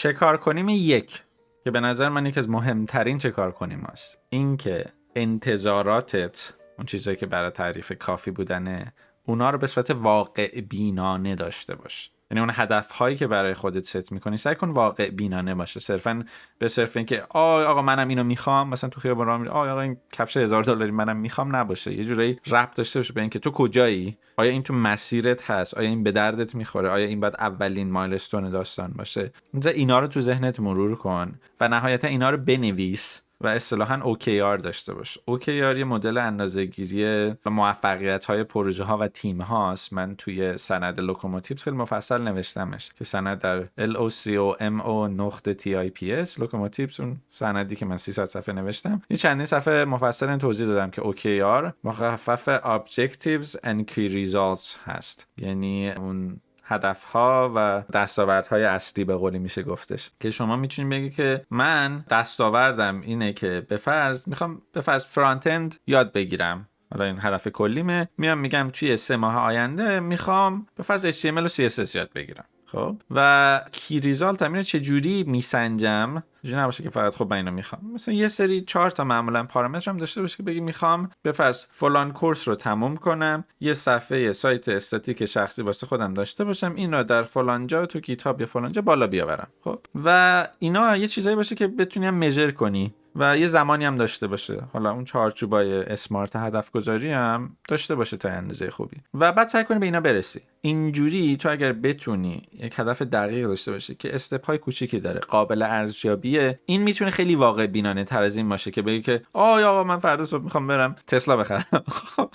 چه کار کنیم؟ یک. که به نظر من یکی از مهمترین چه کار کنیم است این که انتظاراتت اون چیزهایی که برای تعریف کافی بودنه اونا رو به صورت واقع بینانه داشته باش. یعنی اون هدف هایی که برای خودت ست می‌کنی سعی کن واقع بینانه باشه. صرفا به صرف اینکه آ آقا منم اینو می‌خوام. مثلا تو خیابون راه میری آقا این کفش هزار دلاری منم می‌خوام. نباشه. یه جورایی ربط داشته باشه به اینکه تو کجایی؟ آیا این تو مسیرت هست؟ آیا این به دردت می‌خوره؟ آیا این باید اولین مایلستون داستان باشه؟ اینا رو تو ذهنت مرور کن و نهایتا اینا رو بنویس. و اصطلاحا OKR داشته باش. OKR یه مدل اندازه‌گیری موفقیت های پروژه ها و تیم هاست من توی سند لوکوموتیپس خیلی مفصل نوشتمش که سند در LOCOMO نقطه TIPS لوکوموتیپس اون سندی که من 300 صفحه نوشتم. یه چندین صفحه مفصل توضیح دادم که OKR مخفف Objectives and Key Results هست. یعنی اون هدفها و دستاوردهای اصلی به قولی میشه گفتش. که شما می‌تونید بگی که من دستاوردم اینه که به فرض می‌خوام به فرض فرانت اند یاد بگیرم. حالا این هدف کلیمه. میام میگم توی سه ماه آینده می‌خوام به فرض HTML و CSS یاد بگیرم. خب. و کی ریزالت هم چجوری میسنجم؟ اینجوری نباشه که فقط خب من اینو می‌خوام. مثلا یه سری چهار تا معمولا پارامتر هم داشته باشه که بگی می‌خوام به فرض فلان کورس رو تموم کنم یه صفحه سایت استاتیک شخصی واسه خودم داشته باشم این رو در فلان جا تو کتاب یا فلان جا بالا بیاورم. خب. و اینا یه چیزایی باشه که بتونی هم کنی و یه زمانی هم داشته باشه. حالا اون چارچوبای اسمارت هدف گذاری هم داشته باشه تا اندازه خوبی. و بعد سعی کنی به اینا برسی. اینجوری تو اگر بتونی یک هدف دقیق داشته باشی که استپای کوچیکی داره قابل ارزیابیه این می‌تونه خیلی واقع بینانه تر از این باشه که بگی که آی آقا من فردا صبح می‌خوام برم تسلا بخرم. خب،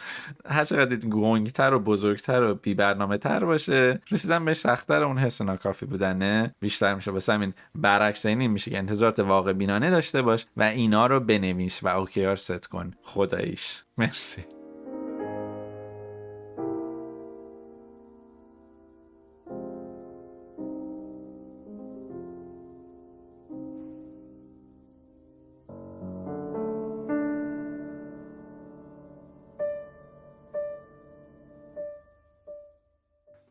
هر چقدر گنگتر و بزرگتر و بی برنامه تر باشه رسیدن بهش سختتر اون حس ناکافی بودنه بیشتر میشه. واسه همین برعکس این میشه که انتظارات واقع بینانه داشته باش و اینا رو بنویس و اوکیار ست کن. خداییش. مرسی.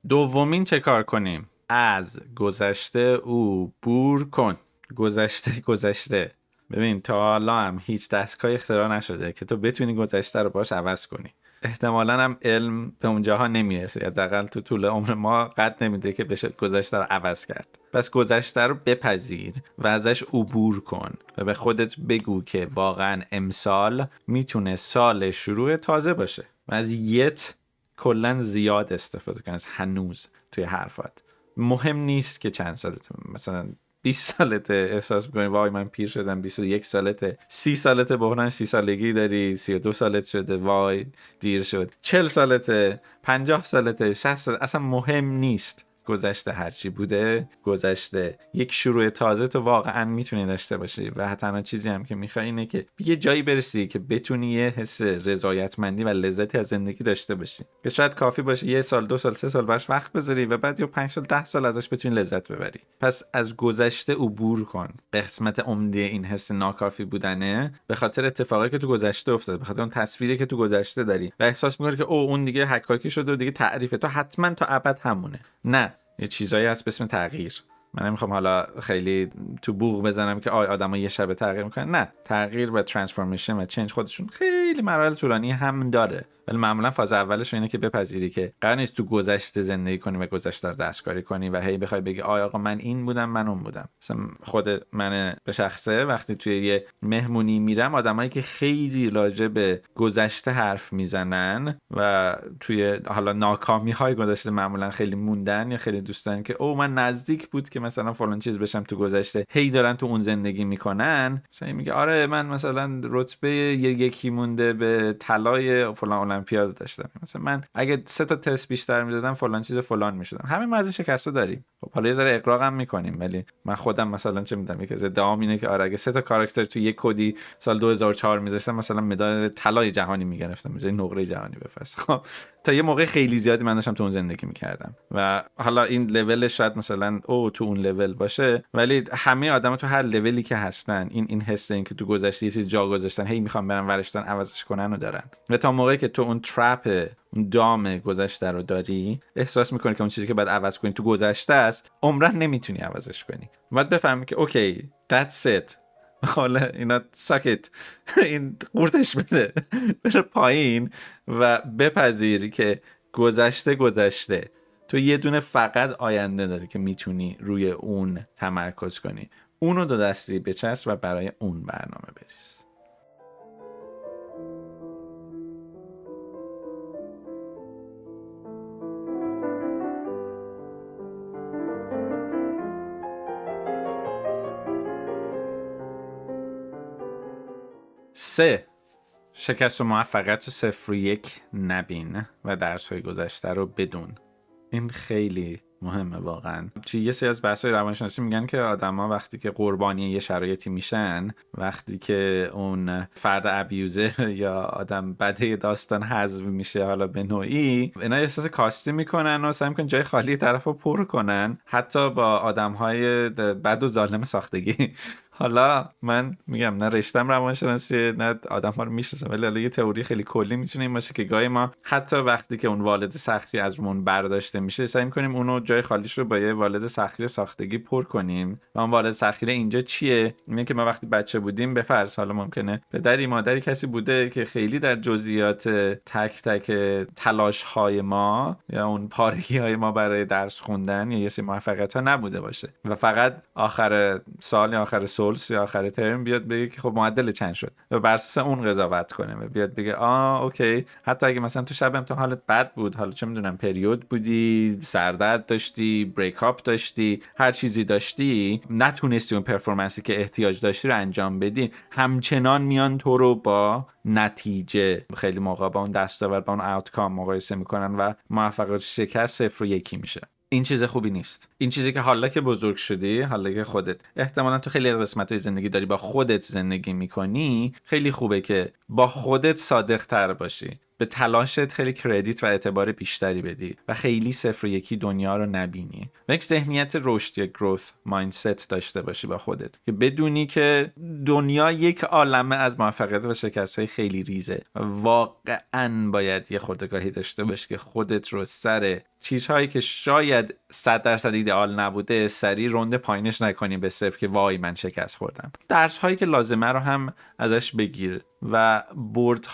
دومین چه کار کنیم؟ از گذشته او بور کن. گذشته گذشته. ببین تا حالا هم هیچ دستگاه اختراع نشده که تو بتونی گذشته رو باش عوض کنی. احتمالا هم علم به اونجاها نمی‌رسه. حداقل تو طول عمر ما قد نمیده که بشه گذشته رو عوض کرد. پس گذشته رو بپذیر و ازش عبور کن و به خودت بگو که واقعا امسال می‌تونه سال شروع تازه باشه. و از یت کلا زیاد استفاده کن از هنوز توی حرفات. مهم نیست که چند سالت مثلا 20 سالته احساس می‌کنی وای من پیر شدم 21 سالته. 30 سالته بحران 30 سالگی داری 32 سالت شده وای دیر شد. 40 سالته 50 سالته 60 سالته. اصلا مهم نیست. گذشته هرچی بوده گذشته یک شروع تازه تو واقعا می‌تونی داشته باشی و تنها چیزی هم که می‌خوای اینه که یه جایی برسی که بتونی یه حس رضایتمندی و لذتی از زندگی داشته باشی. که شاید کافی باشه یه سال دو سال سه سال باش وقت بذاری و بعد یا پنج سال ده سال ازش بتونی لذت ببری. پس از گذشته عبور کن. قسمت عمده این حس ناکافی بودنه به خاطر اتفاقی که تو گذشته افتاده به خاطر اون تصویری که تو گذشته داری و احساس می‌کنی که او اون دیگه حکاکی شده و دیگه تعریف تو حتما تا ابد همونه. نه. یه چیزایی هست به اسم تغییر. من نمی‌خوام حالا خیلی تو بوغ بزنم که آی آدم یه شب تغییر می‌کنن. نه تغییر و ترانسفورمیشن و چنج خودشون خیلی مراحل طولانی هم داره. ولی معمولا فاز اولش اینه که بپذیری که قرار نیست تو گذشته زندگی کنی و گذشته رو دستکاری کنی و هی بخوای بگی آیا آقا من این بودم من اون بودم. مثلا خود من به شخصه وقتی توی یه مهمونی میرم آدمایی که خیلی راجع به گذشته حرف می‌زنن و توی حالا ناکامی های گذشته معمولا خیلی موندن یا خیلی دوستان که او من نزدیک بود که مثلا فلان چیز بشم تو گذشته هی دارن تو اون زندگی می‌کنن. مثلا میگه آره من مثلا رتبه یکی مونده به طلای فلان المپیاد داشتم. مثلا من اگه سه تا تست بیشتر می‌زدم فلان چیز فلان می‌شدم. همه ما از شکستو داریم. خب حالا یه ذره اقراق هم می‌کنیم ولی من خودم مثلا چه میدم یکی از ادعام اینه که آره اگه سه تا کاراکتر تو یک کدی سال 2004 میذاشتم مثلا مدال طلای جهانی می‌گرفتم جای نقره جهانی بفرست خب تا یه موقع خیلی زیادی من داشتم تو اون زندگی می‌کردم. و حالا این لول شاید مثلا او تو اون لول باشه ولی همه آدم تو هر لولی که هستن این این حس این که تو گذشته یه چیز جا گذاشتن هی می‌خوام برن ورشتن عوضش کنن و دارن. و تا موقعی که تو اون ترپ اون دام گذشته رو داری احساس می‌کنی که اون چیزی که باید عوض کنی تو گذشته است عمرن نمی‌تونی عوضش کنی. باید بفهمی که اوکی that's it. حالا اینا ساکت این قورتش بده. بره پایین و بپذیری که گذشته گذشته. تو یه دونه فقط آینده داری که می‌تونی روی اون تمرکز کنی. اونو دو دستی بچست و برای اون برنامه بریز. سه. شکست و موفقیت و صفر یک نبین و درس های گذشته رو بدون. این خیلی مهمه واقعا. توی یه سری از بحث روانشناسی میگن که آدما وقتی که قربانی یه شرایطی میشن وقتی که اون فرد ابیوزر یا آدم بده داستان حذف میشه حالا به نوعی اینا احساس کاستی می‌کنن و سعی می‌کنن جای خالی طرف رو پر کنن. حتی با آدم های بد و ظالم ساختگی. حالا من میگم نه رشتم روانشناسی نه آدم ها رو می‌شناسم ولی حالا یه تئوری خیلی کلی می‌تونه این باشه که گاهی ما حتی وقتی که اون والد سختی از رومون برداشته میشه سعی می‌کنیم اونو جای خالیش رو با یه والد سختی ساختگی پر کنیم. و اون والد سختی اینجا چیه؟ اینه که ما وقتی بچه بودیم به فرض حالا ممکنه پدری مادری کسی بوده که خیلی در جزئیات تک تک تلاش های ما یا اون پارگی های ما برای درس خوندن یا یه سری موفقیت ها نبوده باشه. و فقط آخر سال یا آخر سولس یا آخر ترم بیاد بگه که خب معدل چند شد و بر اون قضاوت کنه و بیاد بگه آ okay. حتی اگه مثلا تو شب امتحان حالت بد بود حالا چه می‌دونم پریود بودی سردرد داشتی بریک اپ داشتی هر چیزی داشتی نتونستی اون پرفورمنسی که احتیاج داشتی رو انجام بدی. همچنان میان تو رو با نتیجه. خیلی موقع با اون دستاورد با اون آوتکام مقایسه می‌کنن و موفقیت شکست صفر و یکی میشه. این چیز خوبی نیست. این چیزی که حالا که بزرگ شدی حالا که خودت احتمالا تو خیلی قسمت های زندگی داری با خودت زندگی می‌کنی خیلی خوبه که با خودت صادق تر باشی. به تلاشت خیلی کردیت و اعتبار بیشتری بدی و خیلی صفر یکی دنیا رو نبینی. و یک ذهنیت رشد یا گروث مایندست داشته باشی با خودت که بدونی که دنیا یک عالمه از موفقیت و شکست های خیلی ریزه. واقعا باید یه خودگاهی داشته باشی که خودت رو سر چیزهایی که شاید صد درصد ایدئال نبوده سری رنده پایینش نکنی به صرف که وای من شکست خوردم. درس هایی که لازمه رو هم ازش بگیر و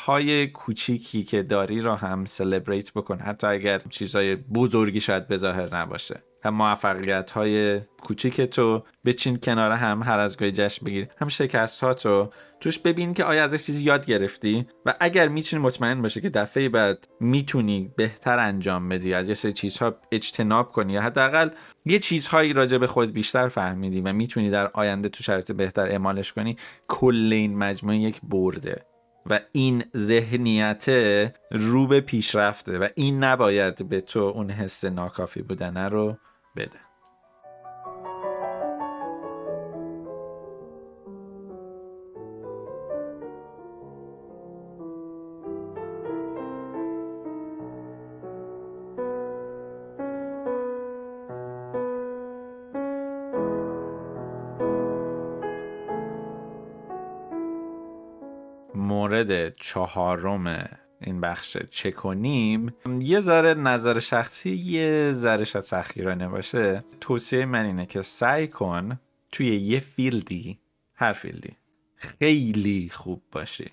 های کوچیکی که داری رو هم سلبریت بکن. حتی اگر چیزهای بزرگی شاید به ظاهر نباشه. موفقیت های کوچیک تو بچین کنار هم هر از گاهی جشن بگیر هم شکست ها تو. توش ببین که آیا ازش چیزی یاد گرفتی و اگر می‌تونی مطمئن باشه که دفعه بعد می‌تونی بهتر انجام بدی از یه سری چیزها اجتناب کنی یا حداقل یه چیزهایی راجع به خود بیشتر فهمیدی و می‌تونی در آینده تو شرایط بهتر اعمالش کنی کل این مجموعه یک برده و این ذهنیت رو به پیشرفته و این نباید به تو اون حس ناکافی بودنه رو بده. مورد چهارم این بخش چه کنیم یه ذره نظر شخصی یه ذره شاید سختگیرانه باشه. توصیه من اینه که سعی کن توی یه field ی هر field ی خیلی خوب باشی.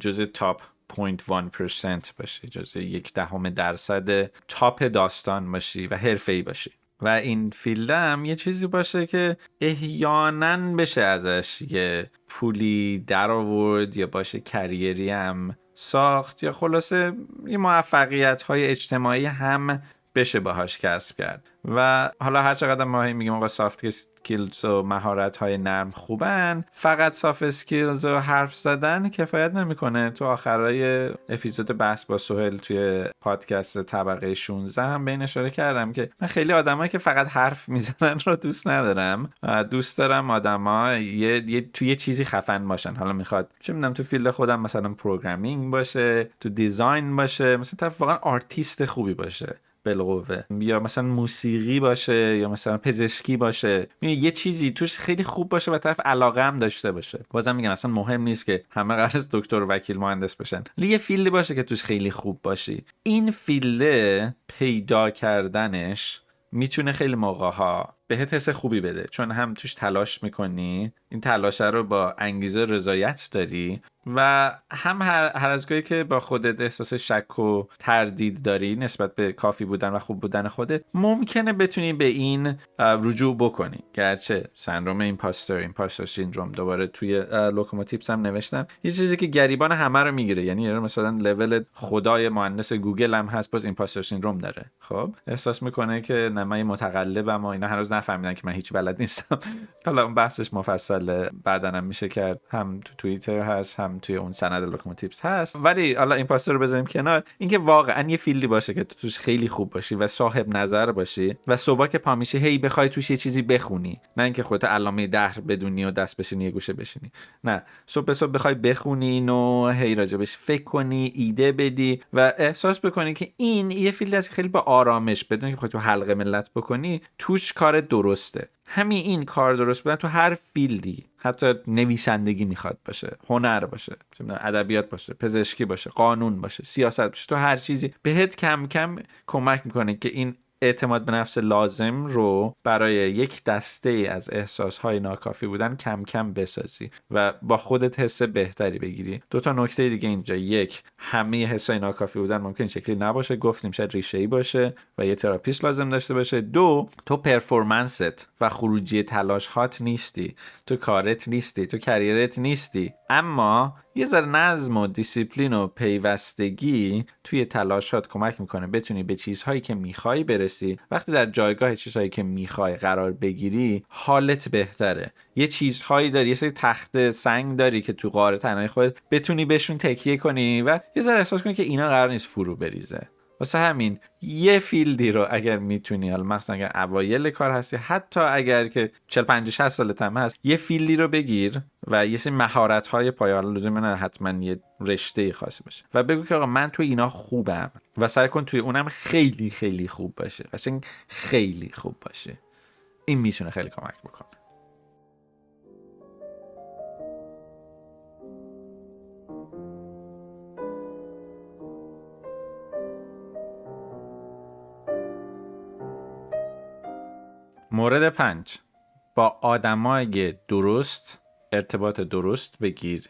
جز top 0.1% باشی جز یک دهم درصد top داستان باشی و ای باشی. و این field م یه چیزی باشه که احیانا بشه ازش یه پولی در آورد یا باهاش career ی هم ساخت یا خلاصه یه موفقیت های اجتماعی هم بشه باهاش کسب کرد. و حالا هر چقدر ما میگیم آقا soft skills و مهارت های نرم خوبن فقط soft skills و حرف زدن کفایت نمی‌کنه. تو آخرای اپیزود بحث با سهیل توی پادکست طبقه 16 هم به این اشاره کردم که من خیلی آدمایی که فقط حرف می‌زنن رو دوست ندارم. دوست دارم آدما یه, یه تو یه چیزی خفن باشن. حالا می‌خواد چه می‌دونم تو field خودم مثلا programming باشه تو design باشه مثلا واقعا آرتیست خوبی باشه. بالقوه یا مثلا موسیقی باشه یا مثلا پزشکی باشه. یه چیزی توش خیلی خوب باشه و طرف علاقه هم داشته باشه. بازم میگم اصلا مهم نیست که همه قرار دکتر و وکیل مهندس بشن. ولی یه field ی باشه که توش خیلی خوب باشی. این field ه پیدا کردنش می‌تونه خیلی موقع ها بهت حس خوبی بده. چون هم توش تلاش می‌کنی. این تلاشه رو با انگیزه رضایت داری. و هم هر, هر از گاهی که با خودت احساس شک و تردید داری نسبت به کافی بودن و خوب بودن خودت ممکنه بتونی به این رجوع بکنی. گرچه سندروم imposter imposter syndrome دوباره توی لوکوموتیپس هم نوشتم یه چیزی که گریبان همه رو می‌گیره یعنی مثلا لول خدای مهندس گوگل هم هست باز imposter syndrome داره. خب؟ احساس می‌کنه که نه من متقلبم و اینا هنوز نفهمیدن که من هیچ بلد نیستم. حالا اون بحثش مفصل بعدنم میشه کرد. هم تو توییتر هست هم توی اون سند لوکوموتیپس هست. ولی حالا imposter رو بذاریم کنار. اینکه واقعا یه field ی باشه که تو توش خیلی خوب باشی و صاحب نظر باشی و صبح که پا میشه هی بخوای توش یه چیزی بخونی. نه اینکه خودت علامه دهر بدونی و دست بشینی یه گوشه بشینی. نه. صبح صبح بخوای بخونی و هی راجبش فکر کنی ایده بدی و احساس بکنی که این یه field ی است خیلی با آرامش بدون که تو حلق ملت بکنی توش کار درسته. همین این کار درست بودن تو هر field ی. حتی نویسندگی می‌خواد باشه هنر باشه ادبیات باشه پزشکی باشه قانون باشه سیاست باشه تو هر چیزی بهت کم کم کمک می‌کنه که این اعتماد به نفس لازم رو برای یک دسته از احساس های ناکافی بودن کم کم بسازی و با خودت حس بهتری بگیری. دو تا نکته دیگه اینجا. یک همه حس ناکافی بودن ممکن شکلی نباشه. گفتیم شاید ریشه ای باشه و یه تراپیست لازم داشته باشه. دو تو performance ت و خروجی تلاش هات نیستی. تو کارت نیستی. تو career ت نیستی. اما یه ذره نظم و دیسیپلین و پیوستگی توی تلاشات کمک می‌کنه بتونی به چیزهایی که می‌خوای برسی. وقتی در جایگاه چیزهایی که می‌خوای قرار بگیری حالت بهتره. یه چیزهایی داری یه سری تخت سنگ داری که تو غار تنهایی خودت بتونی بهشون تکیه کنی و یه ذره احساس کنی که اینا قرار نیست فرو بریزه. واسه همین یه field ی رو اگر می‌تونی حالا مخصوصا اگر اوایل کار هستی حتی اگر که 40 50 60 سالت هم هست یه field ی رو بگیر و یه سری مهارت های پایه حالا لزوم حتما یه رشته خاصی باشه و بگو که آقا من تو اینا خوبم و سعی کن توی اونم خیلی خیلی خوب باشه. قشنگ خیلی خوب باشه. این می‌تونه خیلی کمک بکنه. مورد پنج. با آدمای درست ارتباط درست بگیر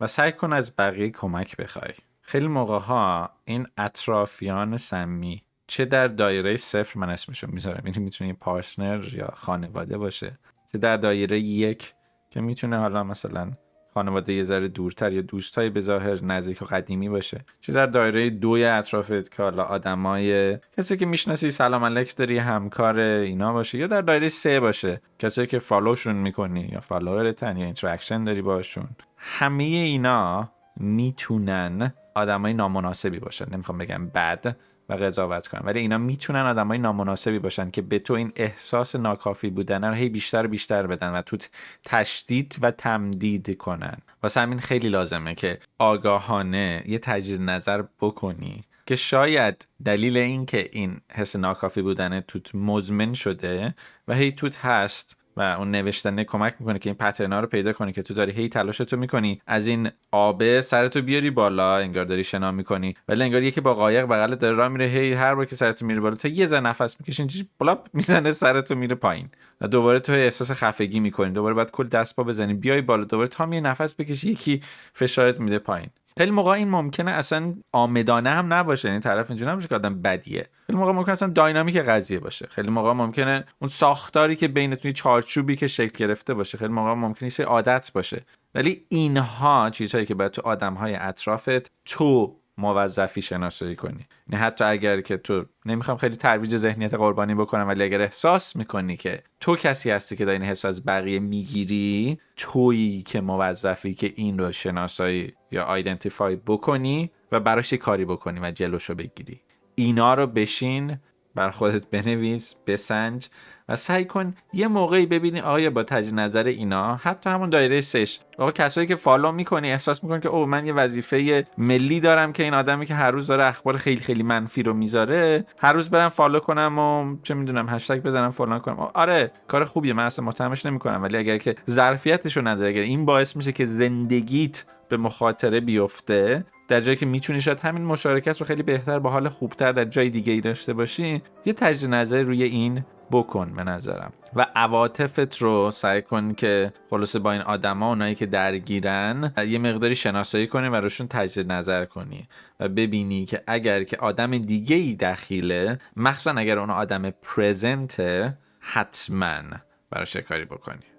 و سعی کن از بقیه کمک بخوای. خیلی موقع ها این اطرافیان سمی چه در دایره صفر من اسمشو می‌ذارم. یعنی می‌تونه partner یا خانواده باشه. چه در دایره یک که می‌تونه حالا مثلا خانواده یه ذره دورتر یا دوستایی به ظاهر نزدیک و قدیمی باشه. چه در دایره دوی اطرافت که حالا آدمای کسی که می‌شناسی سلام علیک داری همکار اینا باشه یا در دایره سه باشه. کسی که follow شون می‌کنی یا follower تن یا interaction داری باشون. همه اینا می‌تونن آدمای نامناسبی باشن. نمی‌خوام بگم بد و قضاوت کنن. ولی اینا می‌تونن آدمای نامناسبی باشن که به تو این احساس ناکافی بودن رو هی بیشتر بیشتر بدن و تو تشدید و تمدید کنن. واسه همین خیلی لازمه که آگاهانه یه تجدید نظر بکنی که شاید دلیل این که این حس ناکافی بودن توت مزمن شده و هی توت هست و اون نوشتنه کمک می‌کنه که این پترنا رو پیدا کنی که تو داری هی تلاشتو می‌کنی. از این آبه سرتو بیاری بالا انگار داری شنا می‌کنی. ولی انگار یکی با قایق بغل داره راه میره هی هر بار که سرتو میره بالا تا یه ذره نفس می‌کشی اینجوری بلاپ می‌زنه سرتو میره پایین. و دوباره تو احساس خفگی می‌کنی. دوباره بعد کل دست پا بزنی. بیای بالا دوباره تا یه نفس بکشی یکی فشارت میده پایین. خیلی موقع این ممکنه اصلا آمدانه هم نباشه. یعنی طرف اینجوری نباشه که آدم بدیه. خیلی موقع ممکنه اصلا داینامیک قضیه باشه. خیلی موقع ممکنه اون ساختاری که بینتون چارچوبی که شکل گرفته باشه خیلی موقع ممکنه عادت باشه. ولی اینها چیزهایی که باید تو آدمهای اطرافت تو موظفی شناسایی کنی. یعنی حتی اگر که تو نمی‌خوام خیلی ترویج ذهنیت قربانی بکنم ولی اگر احساس می‌کنی که تو کسی هستی که داری حس از بقیه می‌گیری تویی که موظفی که این رو شناسایی یا آیدنتیفای بکنی و براش کاری بکنی و جلوشو بگیری. اینا رو بشین برا خودت بنویس بسنج و سعی کن یه موقعی ببینی آیا با تجدید نظر اینا حتی همون دایره سه‌ش. آقا کسایی که follow می‌کنی احساس می‌کنی که او من یه وظیفه ملی دارم که این آدمی که هر روز داره اخبار خیلی خیلی منفی رو می‌ذاره هر روز برم follow کنم و چه می‌دونم هشتگ بزنم فلان کنم. آره کار خوبیه من اصلا متهمش نمی‌کنم ولی اگر که ظرفیتش رو نداره اگر این باعث میشه که زندگیت به مخاطره بیفته در جایی که می‌تونی شاید همین مشارکت رو خیلی بهتر با حال خوبتر در جای دیگه ای داشته باشی یه تجدید نظر روی این بکن به نظرم. و عواطفت رو سعی کن که خلاصه با این آدما اونایی که درگیرن یه مقداری شناسایی کنی و روشون تجدید نظر کنی و ببینی که اگر که آدم دیگه ای دخیله مخصوصا اگر اون آدم پرزنته حتما براش کاری بکنی.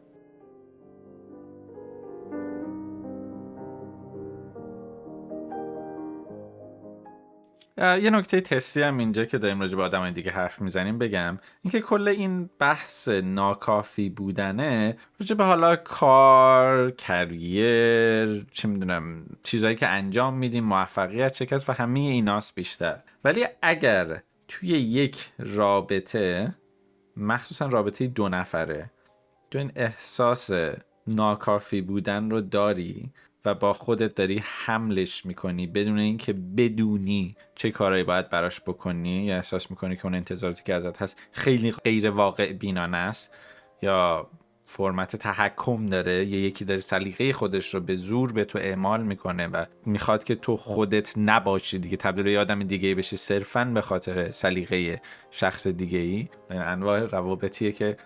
یه نکته تستی هم اینجا که داریم راجع به آدم دیگه حرف می‌زنیم بگم. اینکه کل این بحث ناکافی بودنه راجع به حالا کار کریر چه می‌دونم چیزهایی که انجام میدیم موفقیت شکست و همه ایناست بیشتر. ولی اگر توی یک رابطه مخصوصا رابطه دو نفره تو این احساس ناکافی بودن رو داری و با خودت داری حملش می‌کنی بدون اینکه بدونی چه کارهایی باید براش بکنی یا احساس می‌کنی که اون انتظاراتی که ازت هست خیلی غیر واقع بینانه است یا فرمت تحکم داره یا یکی داره سلیقه خودش رو به زور به تو اعمال می‌کنه و می‌خواد که تو خودت نباشی دیگه تبدیل یه آدم دیگه بشی صرفا به خاطر سلیقه شخص دیگه ای. انواع روابطیه که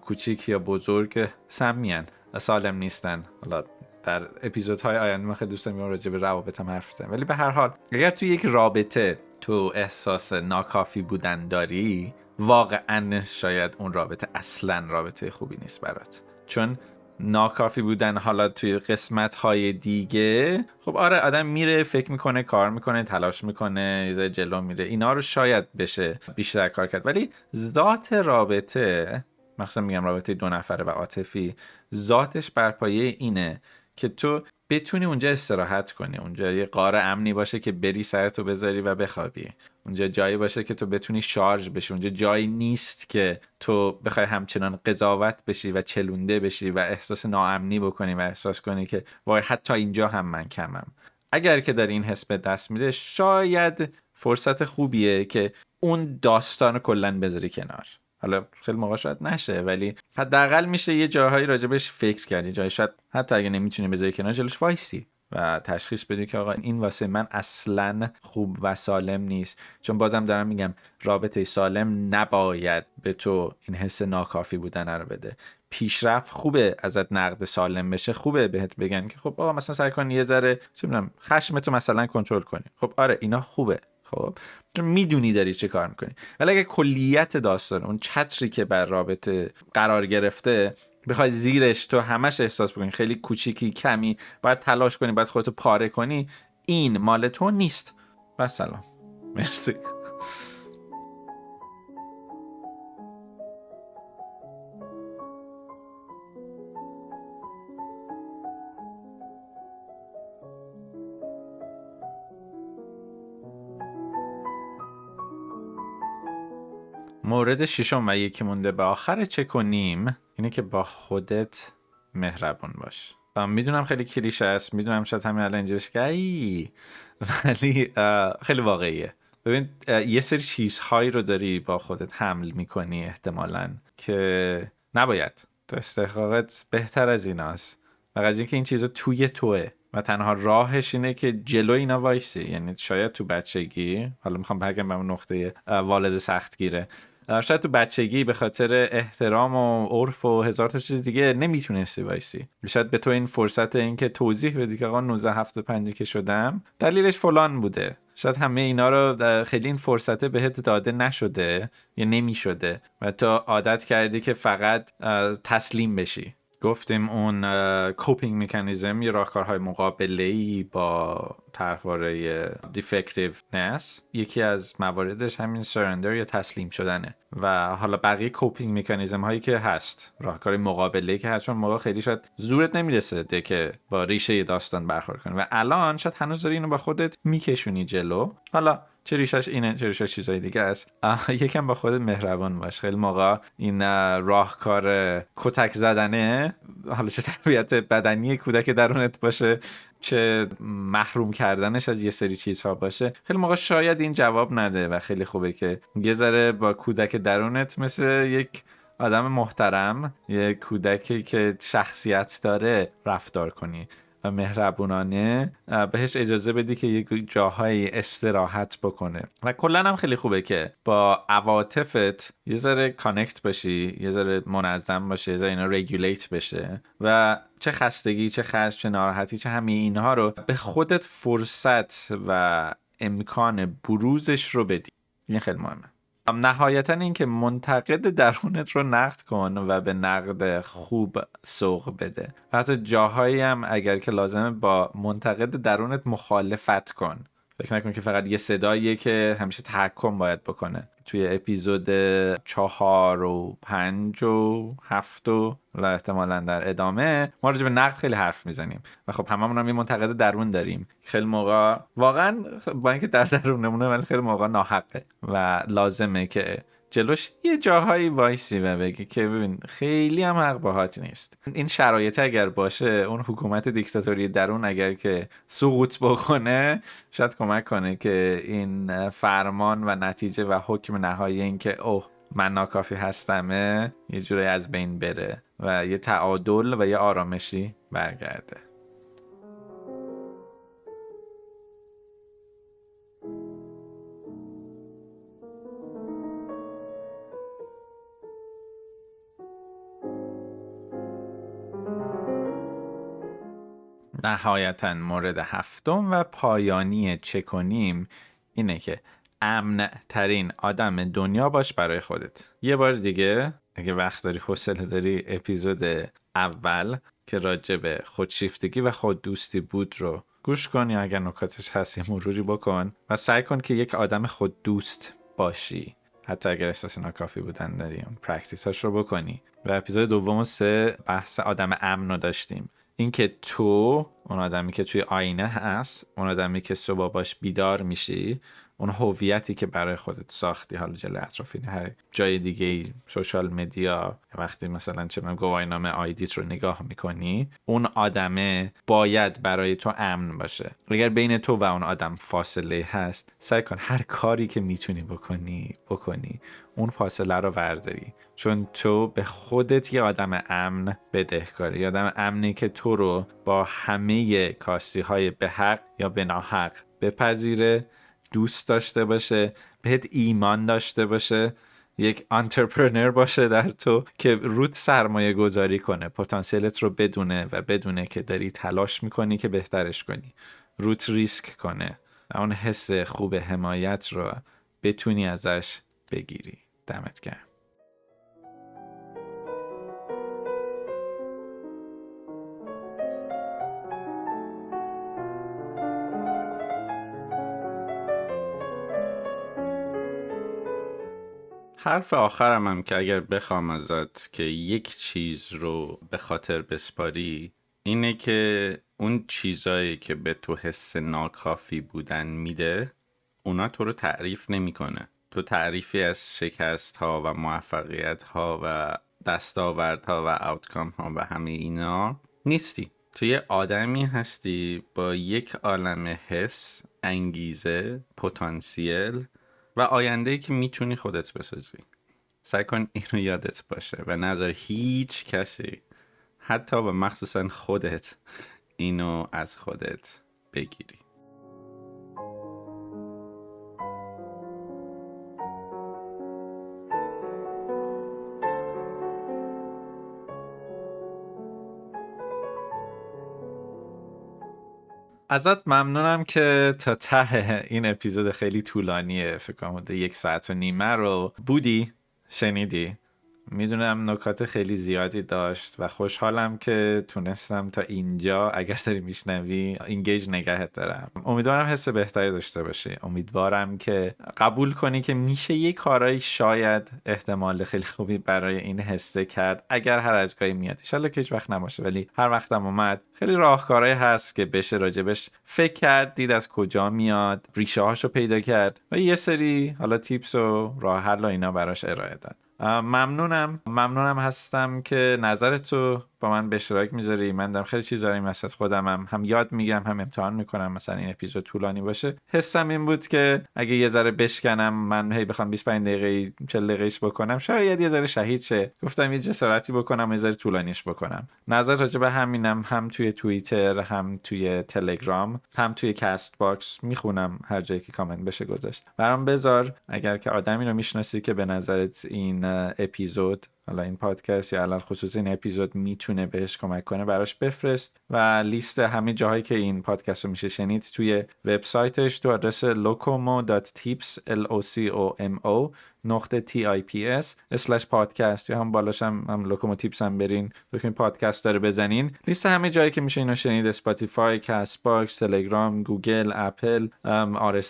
کوچیک یا بزرگ سمیان سالم نیستن. حالا در اپیزودهای آینده من خیلی دوست دارم راجع به روابطم حرف بزنم ولی به هر حال اگر تو یک رابطه تو احساس ناکافی بودن داری واقعا شاید اون رابطه اصلا رابطه خوبی نیست برات. چون ناکافی بودن حالا توی قسمت های دیگه خب آره آدم میره فکر می‌کنه کار می‌کنه تلاش می‌کنه یه جلو میره. اینا رو شاید بشه بیشتر کار کرد. ولی ذات رابطه مخصوصا میگم رابطه دو نفره و عاطفی ذاتش بر پایه اینه که تو بتونی اونجا استراحت کنی اونجا یه قار امنی باشه که بری سرتو بذاری و بخوابی. اونجا جایی باشه که تو بتونی شارژ بشی. اونجا جایی نیست که تو بخوای همچنان قضاوت بشی و چلونده بشی و احساس ناامنی بکنی و احساس کنی که وای حتی اینجا هم من کمم. اگر که داری این حس به دست میده شاید فرصت خوبیه که اون داستان رو کلا بذاری کنار. حالا خیلی موقع شاید نشه ولی حداقل میشه یه جاهایی راجبش فکر کردی جای شاید حتی اگه نمی‌تونی بذاری کنار جلوش وایسی و تشخیص بدی که آقا این واسه من اصلا خوب و سالم نیست. چون بازم دارم میگم رابطه سالم نباید به تو این حس ناکافی بودن رو بده. پیشرفت خوبه ازت نقد سالم بشه خوبه بهت بگن که خب آقا مثلا سعی کن یه ذره چه خشمتو مثلا کنترل کنی. خب آره اینا خوبه. خب؟ می‌دونی داری چه کار می‌کنی. ولی اگه کلیت داستان اون چتری که بر رابطه قرار گرفته بخوای زیرش تو همش احساس بکنی. خیلی کوچیکی کمی باید تلاش کنی باید خودتو پاره کنی. این مال تو نیست. بس سلام. مرسی. مورد ششم و یکی مونده به آخر چه کنیم اینه که با خودت مهربون باش. می‌دونم خیلی کلیشه است می‌دونم شاید همین الان اینجا بشه ولی خیلی واقعیه. ببین یه سری چیزهایی رو داری با خودت حمل می‌کنی احتمالا که نباید. تو استحقاقت بهتر از ایناست. و قضیه که این چیزا توی توه و تنها راهش اینه که جلو اینا وایسی. یعنی شاید تو بچگی حالا می‌خوام برگردم به اون نقطه والد سختگیره. شاید تو بچگی به خاطر احترام و عرف و هزار تا چیز دیگه نمی‌تونستی وایسی شاید به تو این فرصت اینکه توضیح بدی که آقا 19 و هفتاد و پنجی که شدم دلیلش فلان بوده. شاید همه اینا رو خیلی این فرصت بهت داده نشده یا نمی‌شده و تو عادت کردی که فقط تسلیم بشی. گفتیم اون coping mechanism یا راهکارهای مقابله با طرحواره defectiveness یکی از مواردش همین surrender یا تسلیم شدنه. و حالا بقیه coping mechanism هایی که هست راهکار مقابله که هست چون موقع خیلی شاید زورت نمی‌رسه که با ریشه داستان برخورد کنی. و الان شاید هنوز داری اینو با خودت میکشونی جلو. حالا چه ریشش اینه؟ چه ریشش چیزای دیگه است؟ یکم با خودت مهربان باش. خیلی موقع این راهکار کتک زدنه حالا چه تربیت بدنی کودک درونت باشه چه محروم کردنش از یه سری چیزها باشه. خیلی موقع شاید این جواب نده و خیلی خوبه که یه ذره با کودک درونت مثل یک آدم محترم یه کودکی که شخصیت داره رفتار کنی. مهربونانه بهش اجازه بدی که یک جاهایی استراحت بکنه. و کلا هم خیلی خوبه که با عواطفت یه ذره کانکت باشی یه ذره منظم باشه یه ذره اینا رگولیت بشه. و چه خستگی چه خشم چه ناراحتی چه همه اینها رو به خودت فرصت و امکان بروزش رو بدی. این خیلی مهمه. نهایتا اینکه منتقد درونت رو نقد کن و به نقد خوب سوق بده. حتی جاهایی هم اگر که لازمه با منتقد درونت مخالفت کن. فکر نکن که فقط یه صداییه که همیشه تحکم باید بکنه. توی اپیزود چهار و پنج و هفت و احتمالا در ادامه ما راجع به نقد خیلی حرف می‌زنیم. و خب هممون هم یه منتقد درون داریم. خیلی موقع واقعا با اینکه در درونمونه ولی خیلی موقع ناحقه و لازمه که جلوش یه جاهایی وایسی و بگی که ببین خیلی هم حق باهات نیست. این شرایط اگر باشه اون حکومت دیکتاتوری درون اگر که سقوط بکنه شاید کمک کنه که این فرمان و نتیجه و حکم نهایی این که اوه من ناکافی هستمه یه جوری از بین بره و یه تعادل و یه آرامشی برگرده. نهایتا مورد هفتم و پایانی چه کنیم اینه که امن ترین آدم دنیا باش برای خودت. یه بار دیگه اگه وقت داری حوصله داری اپیزود اول که راجع به خودشیفتگی و خود دوستی بود رو گوش کن یا اگر نکاتش هست یه مروری بکن و سعی کن که یک آدم خود دوست باشی. حتی اگر احساس ناکافی بودن داری اون practice هاش رو بکنی. و اپیزود دوم و سه بحث آدم امن رو داشتیم. اینکه تو اون آدمی که توی آینه هست اون آدمی که صبح باش بیدار میشی اون هویتی که برای خودت ساختی حالا جلوی اطرافین هر جای دیگه سوشال مدیا وقتی مثلا چه من گواهینامه آیدیت رو نگاه می‌کنی اون آدمه باید برای تو امن باشه. اگر بین تو و اون آدم فاصله هست سعی کن هر کاری که می‌تونی بکنی بکنی اون فاصله رو ورداری. چون تو به خودت یه آدم امن بدهکاری یه آدم امنی که تو رو با همه کاستی های به حق یا به ناحق بپذیره دوست داشته باشه بهت ایمان داشته باشه یک انترپرنر باشه در تو که رود سرمایه گذاری کنه پتانسیلت رو بدونه و بدونه که داری تلاش می‌کنی که بهترش کنی. روت ریسک کنه. و اون حس خوب حمایت رو بتونی ازش بگیری. دمت گرم. حرف آخرم هم که اگر بخوام ازت که یک چیز رو به خاطر بسپاری اینه که اون چیزایی که به تو حس ناکافی بودن میده اونا تو رو تعریف نمی‌کنه. تو تعریفی از شکست ها و موفقیت ها و دستاورد ها و آوتکام ها و همه اینا نیستی. تو یه آدمی هستی با یک عالم حس انگیزه پتانسیل و آینده که می‌تونی خودت بسازی. سعی کن اینو یادت باشه و نظر هیچ کسی حتی و مخصوصا خودت اینو از خودت بگیری. ازت ممنونم که تا ته این اپیزود خیلی طولانیه. فکر کنم یک ساعت و نیمه رو بودی شنیدی. می‌دونم نکات خیلی زیادی داشت و خوشحالم که تونستم تا اینجا اگر داری میشنوی اینگیج نگهت دارم. امیدوارم حس بهتری داشته باشی. امیدوارم که قبول کنی که میشه یه کارایی شاید احتمال خیلی خوبی برای این حسه کرد اگر هر از گاهی میاد. ایشالله که هیچ وقت نباشه ولی هر وقتم اومد. خیلی راهکارهایی هست که بشه راجبش فکر کرد دید از کجا میاد ریشه هاشو پیدا کرد و یه سری حالا تیپس و راه حل و اینا براش ارائه داد. ممنونم. ممنونم هستم که نظرتو با من به اشتراک می‌ذاری. من دارم خیلی چیز داریم وسط خودم هم, یاد می‌گیرم هم امتحان می‌کنم. مثلا این اپیزود طولانی باشه. حسم این بود که اگه یه ذره بشکنم من هی بخوام 25 دقیقه 40 دقیقهش بکنم. شاید یه ذره شدید شه. گفتم یه جسارتی بکنم یه ذره طولانیش بکنم. نظر راجع به همینم. هم توی توییتر هم توی تلگرام هم توی کست باکس می‌خونم. هر جایی که کامنت بشه گذاشت. برام بذار. اگر که آدمی رو می‌شناسی که به نظرت این اپیزود حالا این پادکست یا علی‌الخصوص این اپیزود می‌تونه بهش کمک کنه براش بفرست. و لیست همه جاهایی که این پادکست رو میشه شنید توی وبسایتش تو آدرس locomo.tips l o c o m o نقطه t i p s slash پادکست یا هم بالاش هم, هم لوکومو تیپس هم برین بکنین پادکست داره بزنین. لیست همه جایی که میشه اینو شنید اسپاتیفای کست باکس تلگرام گوگل اپل R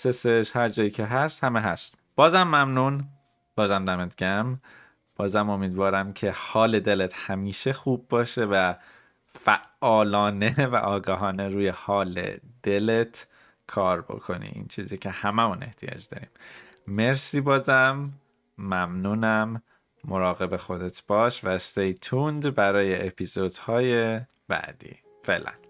هر جایی که هست همه هست. بازم ممنون. بازم دمت گم بازم امیدوارم که حال دلت همیشه خوب باشه و فعالانه و آگاهانه روی حال دلت کار بکنی. این چیزی که هممون احتیاج داریم. مرسی بازم. ممنونم. مراقب خودت باش و استیتوند برای اپیزودهای بعدی. فعلا.